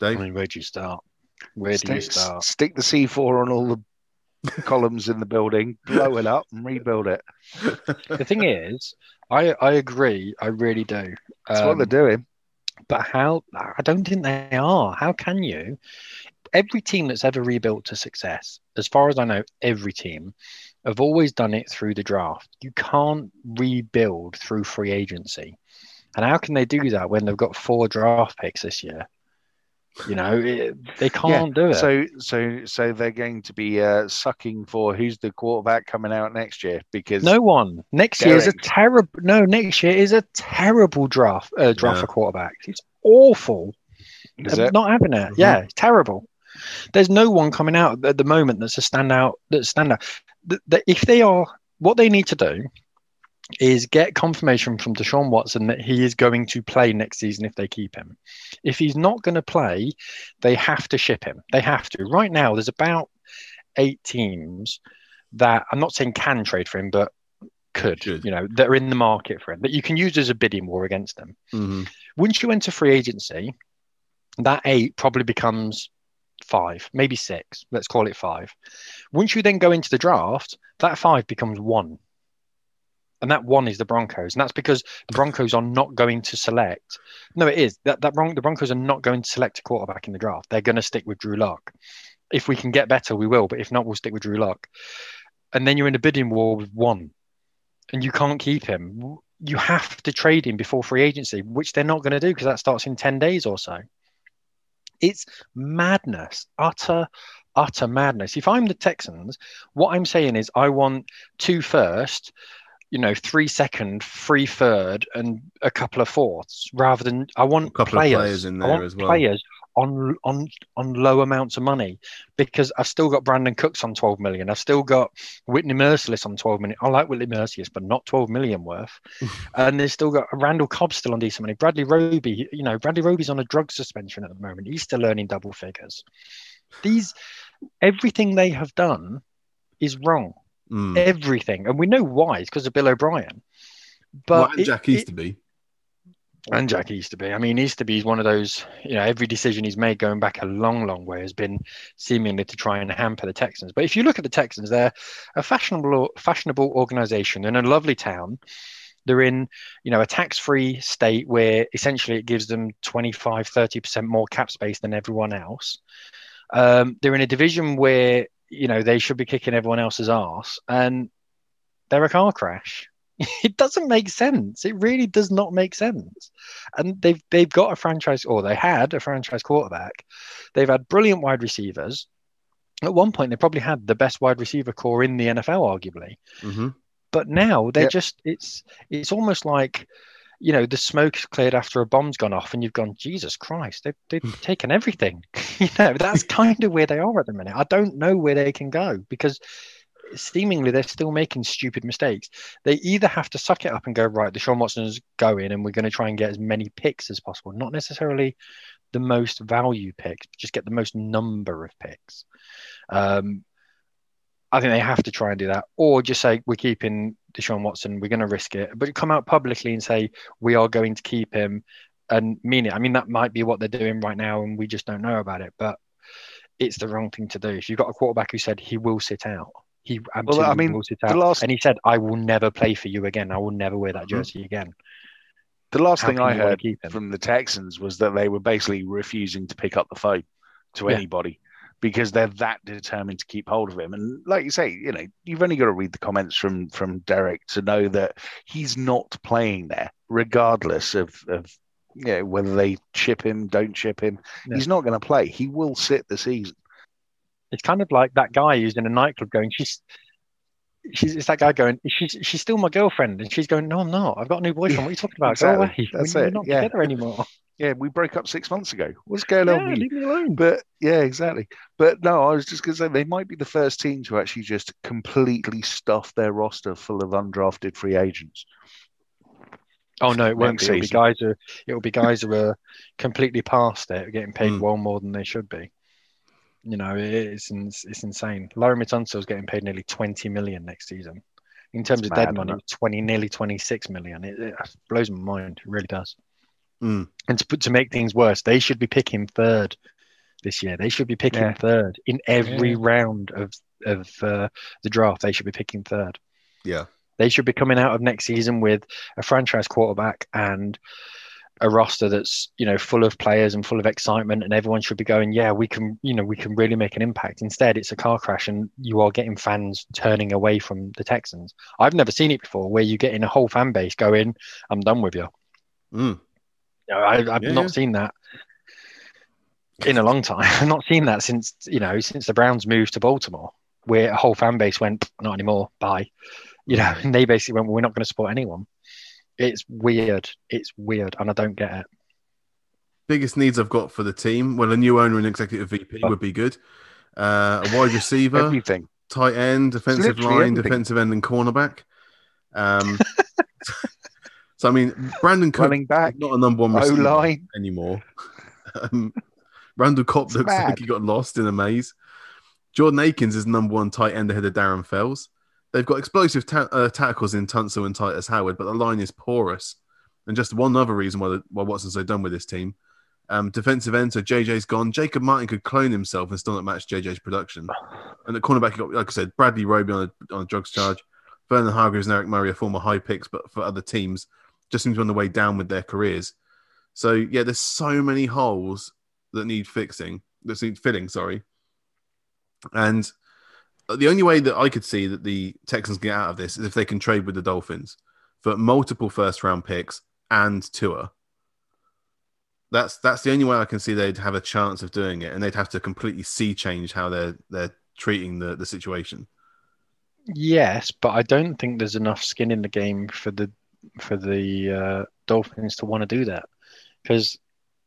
Dave, I mean, where do you start? Where do you start? Stick the C4 on all the columns in the building, blow it up, and rebuild it. the thing is, I I agree. I really do. That's um, what they're doing. But how? I don't think they are. How can you? Every team that's ever rebuilt to success, as far as I know, every team have always done it through the draft. You can't rebuild through free agency. And how can they do that when they've got four draft picks this year? You know, it, they can't yeah. do it. So, so, so they're going to be uh, sucking for who's the quarterback coming out next year because no one next Derek. year is a terrible. No, next year is a terrible draft. Uh, draft yeah. for quarterbacks. It's awful. Is it? Not having it. Mm-hmm. Yeah, it's terrible. There's no one coming out at the moment that's a standout. That's standout. The, the, if they are, what they need to do is get confirmation from Deshaun Watson that he is going to play next season if they keep him. If he's not going to play, they have to ship him. They have to. Right now, there's about eight teams that I'm not saying can trade for him, but could, Should. you know, that are in the market for him that you can use as a bidding war against them. Mm-hmm. Once you enter free agency, that eight probably becomes five, maybe six. Let's call it five. Once you then go into the draft, that five becomes one and that one is the Broncos, and that's because the Broncos are not going to select. No, it is that that Bron- the Broncos are not going to select a quarterback in the draft. They're going to stick with Drew Lock. If we can get better, we will. But if not, we'll stick with Drew Lock. And then you're in a bidding war with one, and you can't keep him. You have to trade him before free agency, which they're not going to do because that starts in ten days or so. It's madness, utter, utter madness. If I'm the Texans, what I'm saying is I want two first you know, three second, three third, and a couple of fourths, rather than I want players, players, in there as well. Players on on on low amounts of money because I've still got Brandin Cooks on 12 million. I've still got Whitney Mercilus on 12 million. I like Whitney Mercilus, but not 12 million worth. and they've still got Randall Cobb still on decent money. Bradley Roby, you know, Bradley Roby's on a drug suspension at the moment. He's still earning double figures. These everything they have done is wrong. Mm. Everything. And we know why. It's because of Bill O'Brien. But well, Jack Easterby. And Jack Easterby. I mean, Easterby is one of those, you know, every decision he's made going back a long, long way has been seemingly to try and hamper the Texans. But if you look at the Texans, they're a fashionable, fashionable organization in a lovely town. They're in, you know, a tax-free state where essentially it gives them 25, 30% more cap space than everyone else. Um, they're in a division where, you know, they should be kicking everyone else's ass. And they're a car crash. it doesn't make sense. It really does not make sense. And they've they've got a franchise, or they had a franchise quarterback. They've had brilliant wide receivers. At one point, they probably had the best wide receiver core in the NFL, arguably. Mm-hmm. But now they're yep. just it's it's almost like you know the smoke's cleared after a bomb's gone off, and you've gone Jesus Christ, they've they've taken everything. you know that's kind of where they are at the minute. I don't know where they can go because seemingly they're still making stupid mistakes. They either have to suck it up and go right. Deshaun Watson's going, and we're going to try and get as many picks as possible. Not necessarily the most value picks, just get the most number of picks. Um, I think they have to try and do that, or just say we're keeping Deshaun Watson. We're going to risk it, but come out publicly and say we are going to keep him and mean it. I mean that might be what they're doing right now, and we just don't know about it. But it's the wrong thing to do. If you've got a quarterback who said he will sit out, he absolutely well, I mean, it out. Last... And he said, I will never play for you again. I will never wear that mm-hmm. jersey mm-hmm. again. The last How thing I heard from the Texans was that they were basically refusing to pick up the phone to yeah. anybody because they're that determined to keep hold of him. And like you say, you know, you've only got to read the comments from from Derek to know that he's not playing there, regardless of of you know, whether they chip him, don't chip him. Yeah. He's not going to play. He will sit the season. It's kind of like that guy who's in a nightclub going, she's, she's, it's that guy going, she's, she's still my girlfriend, and she's going, no, I'm not. I've got a new boyfriend. What are you talking about? Exactly. Go away. That's we're, it. We're not yeah. together anymore. Yeah, we broke up six months ago. What's going yeah, on? Leave me alone. But yeah, exactly. But no, I was just going to say they might be the first team to actually just completely stuff their roster full of undrafted free agents. Oh no, it won't be. It'll be guys who it'll be guys who are completely past it, getting paid mm. well more than they should be. You know, it's it's insane. Laremy Tunsil's getting paid nearly 20 million next season. In terms it's of mad, dead money, 20, nearly 26 million. It, it, blows my mind. It really does. Mm. And to, to make things worse, they should be picking third this year. They should be picking yeah. third in every yeah. round of of uh, the draft. They should be picking third. Yeah, they should be coming out of next season with a franchise quarterback and a roster that's you know full of players and full of excitement and everyone should be going yeah we can you know we can really make an impact instead it's a car crash and you are getting fans turning away from the texans i've never seen it before where you get in a whole fan base going i'm done with you mm. You know, I, have yeah, not yeah. seen that in a long time i've not seen that since you know since the browns moved to baltimore where a whole fan base went not anymore bye you know and they basically went well, we're not going to support anyone it's weird. It's weird, and I don't get it. Biggest needs I've got for the team. Well, a new owner and executive VP oh. would be good. Uh, a wide receiver, everything, tight end, defensive line, everything. defensive end, and cornerback. Um, so I mean, Brandin Cook running back, not a number one receiver anymore. um, Randall Cobb looks mad. like he got lost in a maze. Jordan Akins is number one tight end ahead of Darren Fells. They've got explosive ta- uh, tackles in Tunsil and Tytus Howard, but the line is porous. And just one other reason why, the, why Watson's so done with this team. Um, defensive end, so JJ's gone. Jacob Martin could clone himself and still not match JJ's production. And the cornerback, got, like I said, Bradley Roby on a, on a drugs charge. Vernon Hargreaves and Eric Murray are former high picks, but for other teams, just seems to be on the way down with their careers. So yeah, there's so many holes that need fixing, that need filling. Sorry, and the only way that I could see that the Texans get out of this is if they can trade with the Dolphins for multiple first round picks and Tua. That's that's the only way I can see they'd have a chance of doing it, and they'd have to completely see change how they're they're treating the the situation. Yes, but I don't think there's enough skin in the game for the for the uh, Dolphins to want to do that because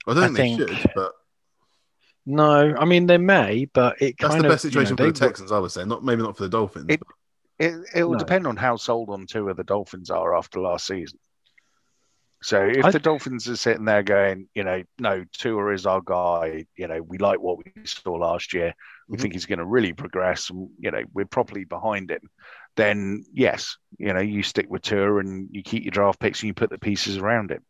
I don't I think, think, they should, but no, I mean they may, but it that's the best situation you know, for the Texans. I would say, not maybe not for the Dolphins. It it, it will no. depend on how sold on Tua of the Dolphins are after last season. So if I... the Dolphins are sitting there going, you know, no, Tua is our guy. You know, we like what we saw last year. We mm-hmm. think he's going to really progress, and you know, we're properly behind him. Then yes, you know, you stick with Tua and you keep your draft picks and you put the pieces around him.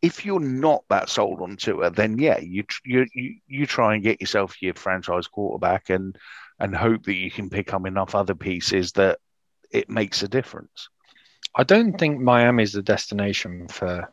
If you're not that sold on Tua, then yeah, you you you, try and get yourself your franchise quarterback and and hope that you can pick up enough other pieces that it makes a difference. I don't think Miami is the destination for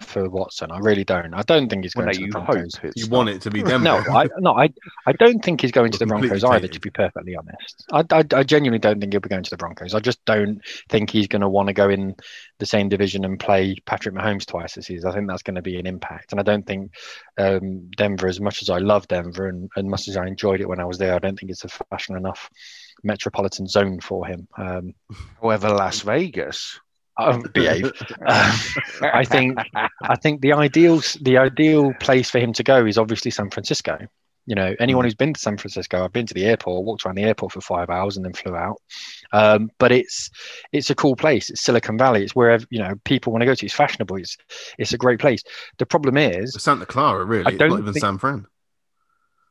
for Watson. I really don't. I don't think he's going well, to the Broncos. You want it to be Denver? no, I, no, I, I don't think he's going to the Broncos either. To be perfectly honest, I, I, I, genuinely don't think he'll be going to the Broncos. I just don't think he's going to want to go in the same division and play Patrick Mahomes twice this season. I think that's going to be an impact, and I don't think um, Denver, as much as I love Denver and, and much as I enjoyed it when I was there, I don't think it's a fashion enough metropolitan zone for him. Um, However, Las Vegas um, behave. I think I think the ideal the ideal place for him to go is obviously San Francisco. You know, anyone mm. who's been to San Francisco, I've been to the airport, walked around the airport for five hours, and then flew out. Um, but it's it's a cool place. It's Silicon Valley. It's where you know people want to go to. It's fashionable. It's it's a great place. The problem is Santa Clara, really. I don't not even think, San Fran.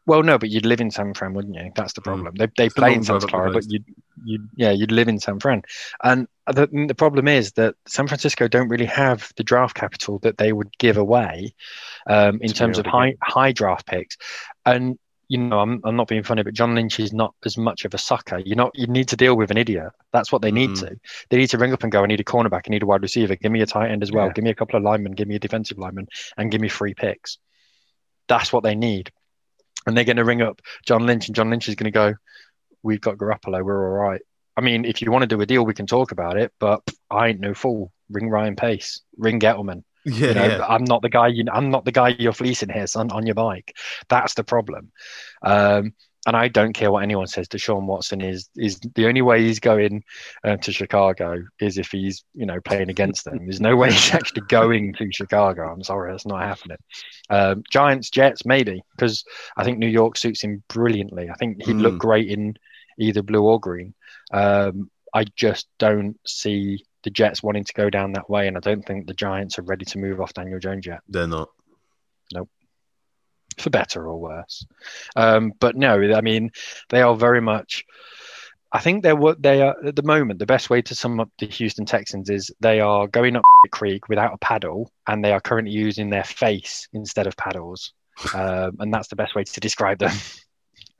Well, no, but you'd live in San Fran, wouldn't you? That's the hmm. problem. Mm. They they play in Santa Clara, but you you yeah you'd live in San Fran, and the, the problem is that San Francisco don't really have the draft capital that they would give away um, in terms of high high draft picks, and you know I'm I'm not being funny, but John Lynch is not as much of a sucker. You know you need to deal with an idiot. That's what they need mm. to. They need to ring up and go. I need a cornerback. I need a wide receiver. Give me a tight end as well. Yeah. Give me a couple of linemen. Give me a defensive lineman, and give me free picks. That's what they need and they're going to ring up John Lynch, and John Lynch is going to go, "We've got Garoppolo, we're all right." I mean, if you want to do a deal, we can talk about it, but I ain't no fool. Ring Ryan Pace, ring Gettleman. Yeah, you know, yeah. I'm not the guy. You, I'm not the guy you're fleecing here, son, on your bike. That's the problem. Um, and I don't care what anyone says. Deshaun Watson is is the only way he's going uh, to Chicago is if he's you know playing against them. There's no way he's actually going to Chicago. I'm sorry, that's not happening. Um, Giants, Jets, maybe because I think New York suits him brilliantly. I think he'd mm. look great in either blue or green. Um, I just don't see the Jets wanting to go down that way, and I don't think the Giants are ready to move off Daniel Jones yet. They're not. Nope for better or worse. Um, but no, I mean, they are very much. I think they're what they are at the moment. The best way to sum up the Houston Texans is they are going up the creek without a paddle, and they are currently using their face instead of paddles, um, and that's the best way to describe them.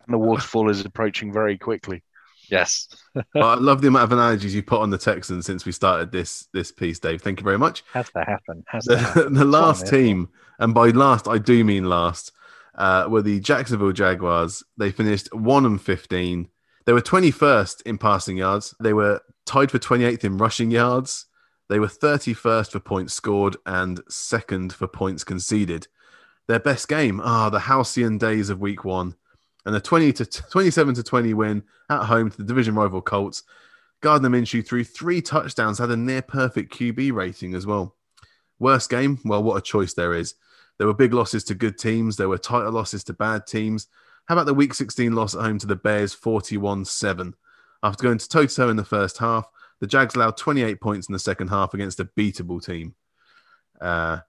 And the waterfall is approaching very quickly. Yes. well, I love the amount of analogies you put on the Texans since we started this this piece, Dave. Thank you very much. Has to happen. Has to happen. the last team, and by last I do mean last, uh, were the Jacksonville Jaguars. They finished 1 and 15. They were 21st in passing yards. They were tied for 28th in rushing yards. They were 31st for points scored and second for points conceded. Their best game, ah, the halcyon days of week one, and a 20 to 27 to 20 win at home to the division rival Colts. Gardner Minshew threw three touchdowns, had a near perfect QB rating as well. Worst game? Well, what a choice there is. There were big losses to good teams. There were tighter losses to bad teams. How about the Week 16 loss at home to the Bears, 41 7? After going to toe to toe in the first half, the Jags allowed 28 points in the second half against a beatable team. Uh,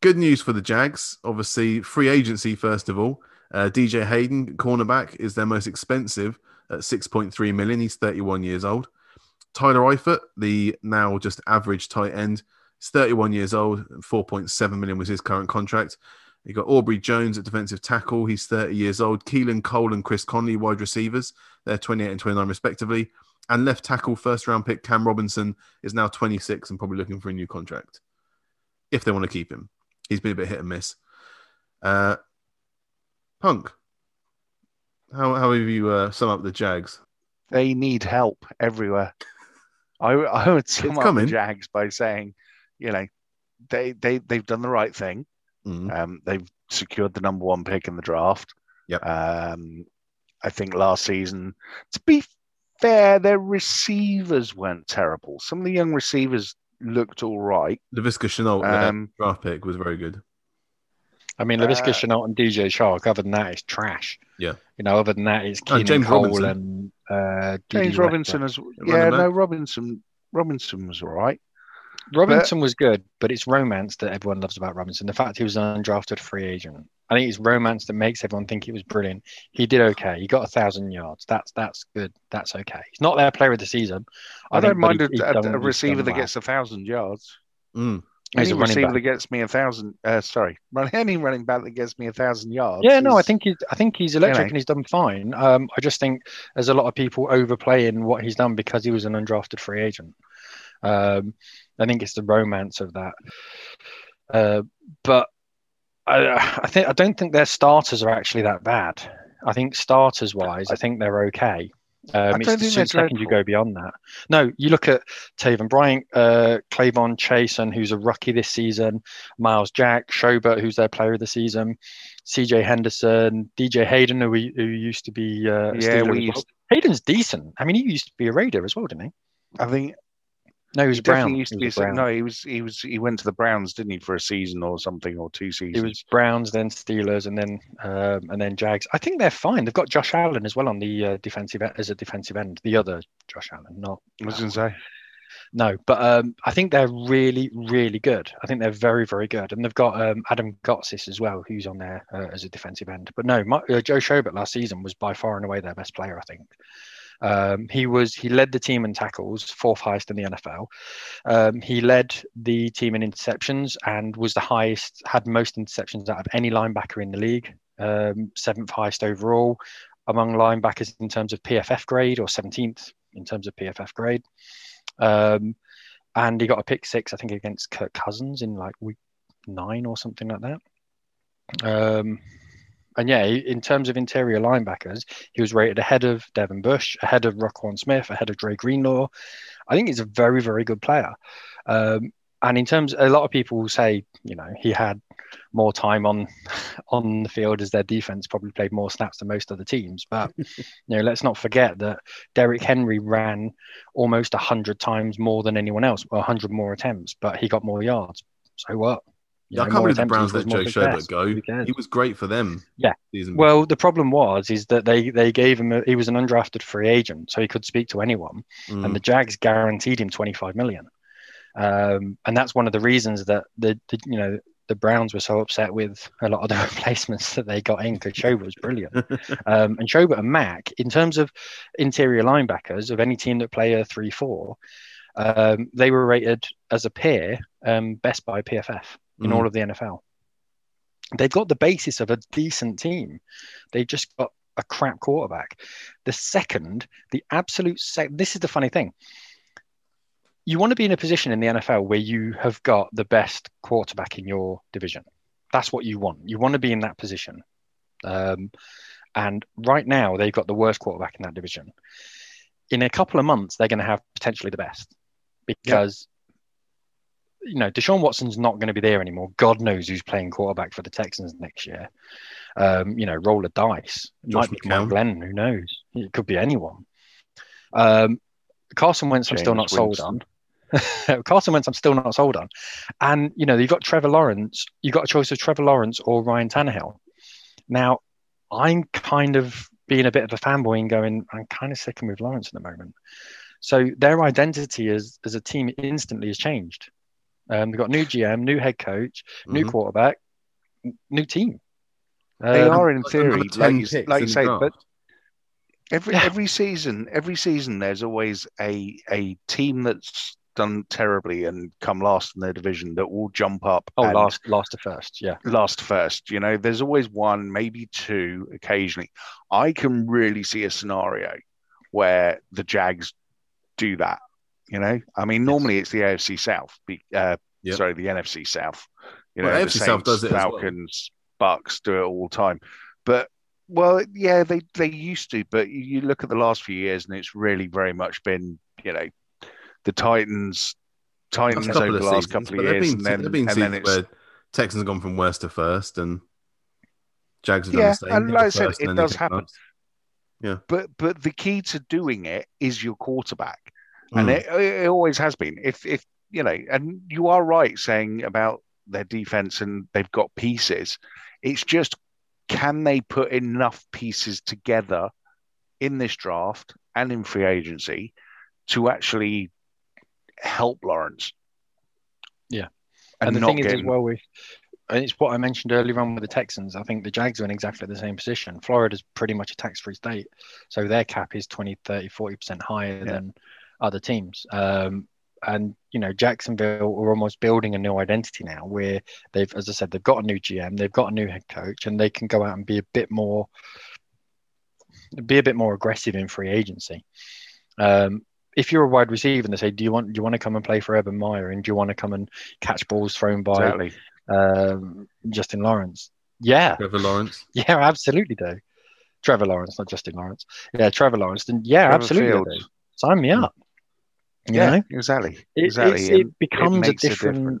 good news for the Jags. Obviously, free agency, first of all. Uh, DJ Hayden, cornerback, is their most expensive at 6.3 million. He's 31 years old. Tyler Eifert, the now just average tight end, He's 31 years old, 4.7 million was his current contract. You got Abry Jones at defensive tackle. He's 30 years old. Keelan Cole and Chris Conley, wide receivers. They're 28 and 29, respectively. And left tackle, first round pick Cam Robinson is now 26 and probably looking for a new contract if they want to keep him. He's been a bit hit and miss. Uh, Punk, how, how have you uh, sum up the Jags? They need help everywhere. I, I would sum up the Jags by saying you know, they they they've done the right thing. Mm-hmm. Um, they've secured the number one pick in the draft. Yep. Um, I think last season, to be fair, their receivers weren't terrible. Some of the young receivers looked all right. Laviska Shenault, um, draft pick, was very good. I mean, Laviska uh, Shenault and DJ Chark, other than that, it's trash. Yeah. You know, other than that, it's oh, Keenan oh, Cole Robinson. and uh, James Robinson as yeah, no, Robinson Robinson was all right. Robinson but, was good, but it's romance that everyone loves about Robinson. The fact he was an undrafted free agent. I think it's romance that makes everyone think he was brilliant. He did okay. He got a thousand yards. That's that's good. That's okay. He's not their player of the season. I, I don't mind a, a, a, receiver that gets a thousand yards. Mm. Any receiver that gets me a thousand, uh, sorry, any running back that gets me a thousand yards. Yeah, is, no, I think he's, I think he's electric you know. and he's done fine. Um, I just think there's a lot of people overplaying what he's done because he was an undrafted free agent. Um, I think it's the romance of that. Uh, but I, I think I don't think their starters are actually that bad. I think starters wise, I think they're okay. Um, it's the second you go beyond that. No, you look at Taven Bryant, uh, K'Lavon Chaisson, who's a rookie this season, Myles Jack, Schobert, who's their player of the season, CJ Henderson, DJ Hayden, who, we, who used to be uh, yeah, we used... Hayden's decent. I mean, he used to be a Raider as well, didn't he? I think no, he was he Brown. Used to be, Brown. No, he was he was he went to the Browns, didn't he, for a season or something or two seasons? He was Browns, then Steelers, and then um, and then Jags. I think they're fine. They've got Josh Allen as well on the uh, defensive as a defensive end. The other Josh Allen, not. I was going to say. No, but um, I think they're really, really good. I think they're very, very good, and they've got um, Adam Gotsis as well, who's on there uh, as a defensive end. But no, my, uh, Joe Schobert last season was by far and away their best player. I think. Um, he was he led the team in tackles, fourth highest in the NFL. Um, he led the team in interceptions and was the highest, had most interceptions out of any linebacker in the league. Um, seventh highest overall among linebackers in terms of PFF grade, or 17th in terms of PFF grade. Um, and he got a pick six, I think, against Kirk Cousins in like week nine or something like that. And yeah, in terms of interior linebackers, he was rated ahead of Devin Bush, ahead of Roquan Smith, ahead of Dre Greenlaw. I think he's a very, very good player. Um, and in terms, a lot of people say, you know, he had more time on on the field as their defense probably played more snaps than most other teams. But you know, let's not forget that Derrick Henry ran almost hundred times more than anyone else, or hundred more attempts, but he got more yards. So what? Yeah, I can't believe the Browns let Joe Schobert go. He was great for them. Yeah. Well, the problem was is that they they gave him a, he was an undrafted free agent, so he could speak to anyone, mm. and the Jags guaranteed him twenty five million. Um, and that's one of the reasons that the, the you know the Browns were so upset with a lot of the replacements that they got in because Schobert was brilliant. um, and Schobert and Mack, in terms of interior linebackers of any team that play a 3 4, um, they were rated as a pair um, best by PFF in mm. all of the NFL. They've got the basis of a decent team. They've just got a crap quarterback. The second, the absolute sec- this is the funny thing. You want to be in a position in the NFL where you have got the best quarterback in your division. That's what you want. You want to be in that position. Um, and right now, they've got the worst quarterback in that division. In a couple of months, they're going to have potentially the best because you know, Deshaun Watson's not going to be there anymore. God knows who's playing quarterback for the Texans next year. Um, you know, roll a dice. It might be Mike Glenn. Who knows? It could be anyone. Um, Carson Wentz, James I'm still not Winston. sold on. Carson Wentz, I'm still not sold on. And you know, you've got Trevor Lawrence. You've got a choice of Trevor Lawrence or Ryan Tannehill. Now, I'm kind of being a bit of a fanboy and going, I'm kind of sticking with Lawrence at the moment. So their identity as as a team instantly has changed. Um, they've got new GM, new head coach, new mm-hmm. quarterback, new team. Um, they are in theory, like you, like you say, but every yeah. every season, every season, there's always a a team that's done terribly and come last in their division that will jump up. Oh, last last to first, yeah, last first. You know, there's always one, maybe two, occasionally. I can really see a scenario where the Jags do that you know, I mean, normally it's the AFC South. Uh, yep. Sorry, the NFC South. You know, well, the AFC South does it. Falcons, well. Bucks do it all the time. But well, yeah, they they used to. But you look at the last few years, and it's really very much been, you know, the Titans. Titans over the last seasons, couple of years, been, and then, and then it's where Texans have gone from worst to first, and Jags have yeah, done the same. and like I said, it does happen. Yeah, but but the key to doing it is your quarterback and mm. it, it always has been. If if you know, and you are right saying about their defense and they've got pieces. It's just can they put enough pieces together in this draft and in free agency to actually help Lawrence? Yeah, and, and the thing getting... is as well with and it's what I mentioned earlier on with the Texans. I think the Jags are in exactly the same position. Florida's pretty much a tax free state. So their cap is 20, 30, 40% higher yeah. than other teams. Um, and, you know, Jacksonville are almost building a new identity now where they've, as I said, they've got a new GM, they've got a new head coach, and they can go out and be a bit more, be a bit more aggressive in free agency. Um, if you're a wide receiver and they say, "Do you want do you want to come and play for Urban Meyer and do you want to come and catch balls thrown by exactly um, Justin Lawrence. Yeah. Trevor Lawrence. Yeah, absolutely do. Trevor Lawrence, not Justin Lawrence. Yeah, Trevor Lawrence. Then yeah, Trevor absolutely. Sign me up. You yeah, know? exactly. Exactly. It, it becomes it a different. A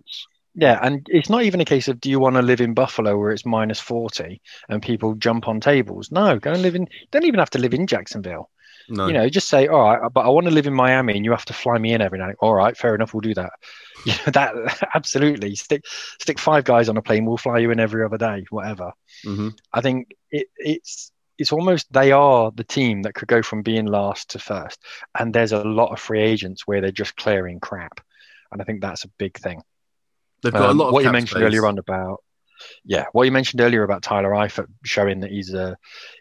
yeah, and it's not even a case of do you want to live in Buffalo where it's minus forty and people jump on tables. No, go and live in. Don't even have to live in Jacksonville. No. You know, just say, all right, but I want to live in Miami, and you have to fly me in every night. All right, fair enough, we'll do that. You know, that absolutely stick stick five guys on a plane. We'll fly you in every other day, whatever. Mm-hmm. I think it, it's it's almost they are the team that could go from being last to first, and there's a lot of free agents where they're just clearing crap, and I think that's a big thing. They've got um, a lot of what you mentioned space. earlier on about yeah, what you mentioned earlier about Tyler Eifert showing that he's uh,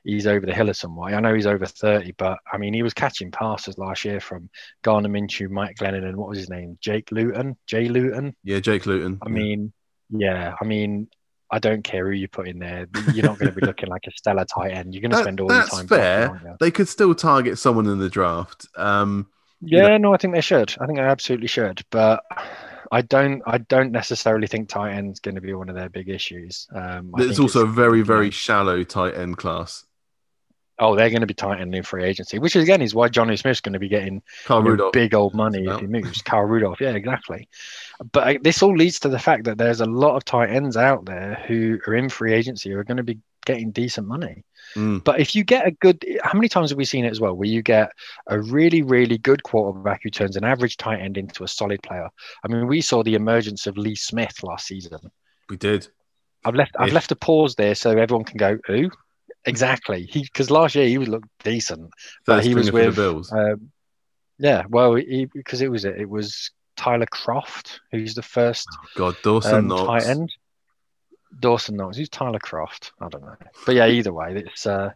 he's over the hill of some way. I know he's over thirty, but I mean he was catching passes last year from Gardner Minshew, Mike Glennon, and what was his name? Jake Luton, Jay Luton. Yeah, Jake Luton. I mean, yeah, I mean, I don't care who you put in there. You're not going to be looking like a stellar tight end. You're going to spend all your time. That's fair. They could still target someone in the draft. Um, yeah, you know. no, I think they should. I think they absolutely should. But I don't I don't necessarily think tight end's going to be one of their big issues. Um, it's also a very very shallow tight end class. Oh, they're going to be tight end in free agency, which again is why Jonnu Smith's going to be getting big old money if he moves. Carl Rudolph, yeah, exactly. But uh, this all leads to the fact that there's a lot of tight ends out there who are in free agency who are going to be getting decent money. Mm. But if you get a good, how many times have we seen it as well, where you get a really, really good quarterback who turns an average tight end into a solid player? I mean, we saw the emergence of Lee Smith last season. We did. I've left. I've left a pause there so everyone can go. Who? Exactly. He because last year he was looked decent, but he was with Bills. Um, yeah, well, because it was it was Tyler Kroft, who's the first oh God Dawson um, tight end. Dawson Knox. Who's Tyler Kroft? I don't know. But yeah, either way, it's. Uh,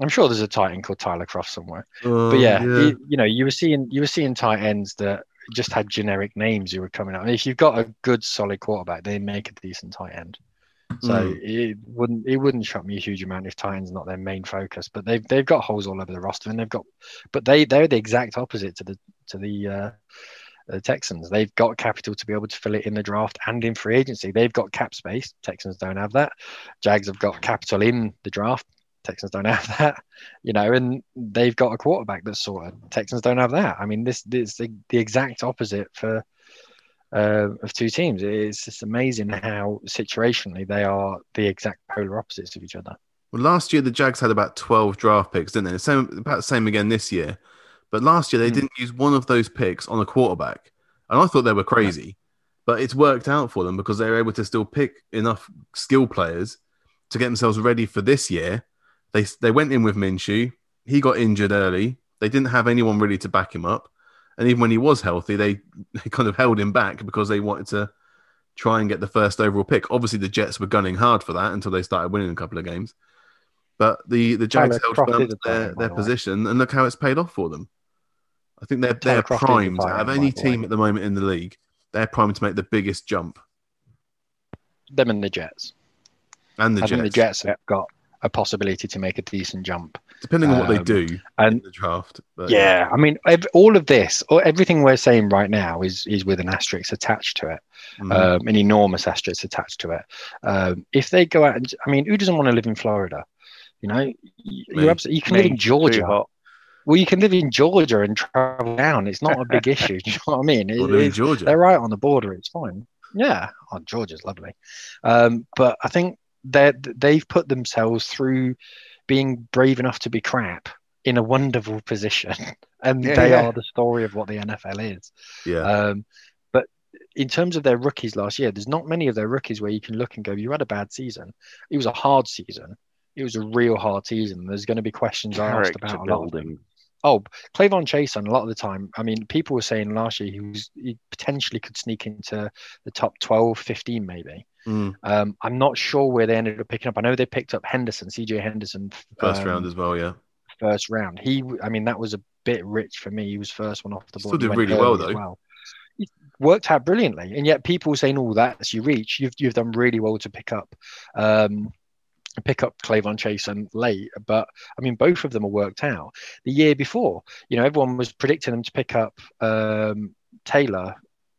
I'm sure there's a tight end called Tyler Kroft somewhere. Uh, but yeah, yeah. You, you, know, you were seeing you were seeing tight ends that just had generic names who were coming out. I mean, if you've got a good solid quarterback, they make a decent tight end. So mm. it wouldn't it wouldn't shock me a huge amount if Titans not their main focus, but they've they've got holes all over the roster, and they've got, but they they're the exact opposite to the to the uh, the Texans. They've got capital to be able to fill it in the draft and in free agency. They've got cap space. Texans don't have that. Jags have got capital in the draft. Texans don't have that, you know, and they've got a quarterback that's sorted. Texans don't have that. I mean, this, this is the, the exact opposite for uh, of two teams. It's just amazing how situationally they are the exact polar opposites of each other. Well, last year the Jags had about twelve draft picks, didn't they? Same about the same again this year. But last year they mm. didn't use one of those picks on a quarterback, and I thought they were crazy. Yeah. But it's worked out for them because they were able to still pick enough skill players to get themselves ready for this year. They they went in with Minshew. He got injured early. They didn't have anyone really to back him up, and even when he was healthy, they, they kind of held him back because they wanted to try and get the first overall pick. Obviously, the Jets were gunning hard for that until they started winning a couple of games. But the the Jags held firm their, their position, and look how it's paid off for them. I think they're they're primed out of any team at the moment in the league. They're primed to make the biggest jump. Them and the Jets. And the I Jets. the Jets have got a possibility to make a decent jump, depending on what they um, do and the draft. But, yeah, I mean, all of this, or everything we're saying right now is is with an asterisk attached to it, mm-hmm. um, an enormous asterisk attached to it. Um, if they go out, and, I mean, who doesn't want to live in Florida? You know, you absolutely you can Me. live in Georgia. Well, you can live in Georgia and travel down. It's not a big issue. Do you know what I mean? It, in Georgia. They're right on the border. It's fine. Yeah, oh, Georgia's lovely. Um, but I think they they've put themselves through being brave enough to be crap in a wonderful position, and yeah, they yeah. are the story of what the NFL is. Yeah. Um, but in terms of their rookies last year, there's not many of their rookies where you can look and go, "You had a bad season." It was a hard season. It was a real hard season. There's going to be questions Character asked about a lot of them Oh, K'Lavon Chaisson, a lot of the time, I mean, people were saying last year he was he potentially could sneak into the top 12, 15 maybe. Mm. Um, I'm not sure where they ended up picking up. I know they picked up Henderson, CJ Henderson. First um, round as well, yeah. First round. He, I mean, that was a bit rich for me. He was first one off the board. Still did really well, though. Well. He worked out brilliantly. And yet people were saying, oh, that's your reach. You've, you've done really well to pick up. Um, pick up K'Lavon Chaisson late, but I mean, both of them are worked out. The year before, you know, everyone was predicting them to pick up um, Taylor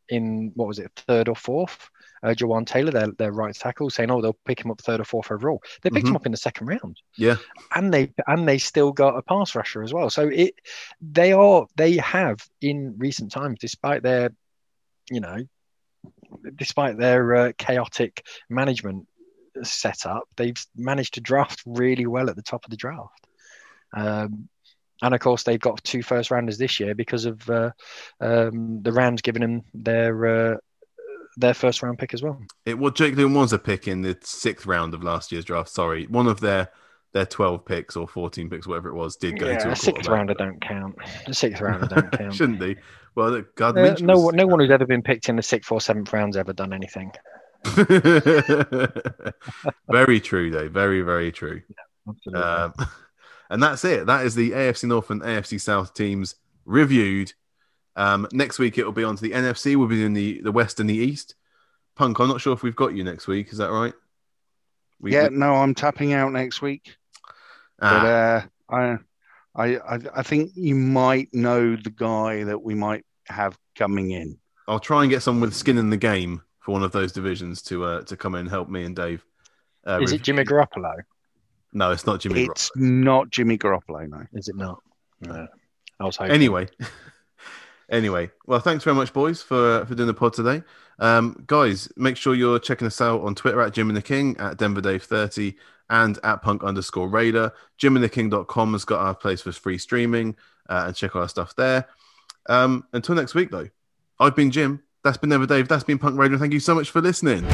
in what was it, third or fourth? Uh, Jawaan Taylor, their, their right tackle, saying, "Oh, they'll pick him up third or fourth overall." They picked mm-hmm. him up in the second round. Yeah, and they and they still got a pass rusher as well. So it they are they have in recent times, despite their, you know, despite their uh, chaotic management setup, they've managed to draft really well at the top of the draft. Um, and of course, they've got two first rounders this year because of uh, um, the Rams giving them their uh, their first round pick as well. It well, Jake Luton was a pick in the sixth round of last year's draft. Sorry, one of their their twelve picks or fourteen picks, whatever it was, did go yeah, to a sixth rounder. Don't count. The sixth rounder don't count. Shouldn't they? Well, God, uh, no, was... no one who's ever been picked in the sixth or seventh round's ever done anything. very true, though. Very, very true. Yeah, um, and that's it. That is the AFC North and AFC South teams reviewed. Um, next week it will be on to the NFC. We'll be in the, the West and the East. Punk, I'm not sure if we've got you next week. Is that right? We, yeah, we... no, I'm tapping out next week. Ah. But uh, I, I, I think you might know the guy that we might have coming in. I'll try and get someone with skin in the game for one of those divisions to uh, to come in and help me and Dave. Uh, Is it Jimmy Garoppolo? No, it's not Jimmy. It's Garoppolo. not Jimmy Garoppolo. No, is it not? No. I was hoping. Anyway, anyway, well, thanks very much, boys, for for doing the pod today. Um, guys, make sure you're checking us out on Twitter at Jim and the King, at Denver Dave 30 and at punk underscore raider. JimandtheKing.com has got our place for free streaming uh, and check out our stuff there. Um, until next week, though, I've been Jim. That's been Denver Dave. That's been Punk Raider. Thank you so much for listening.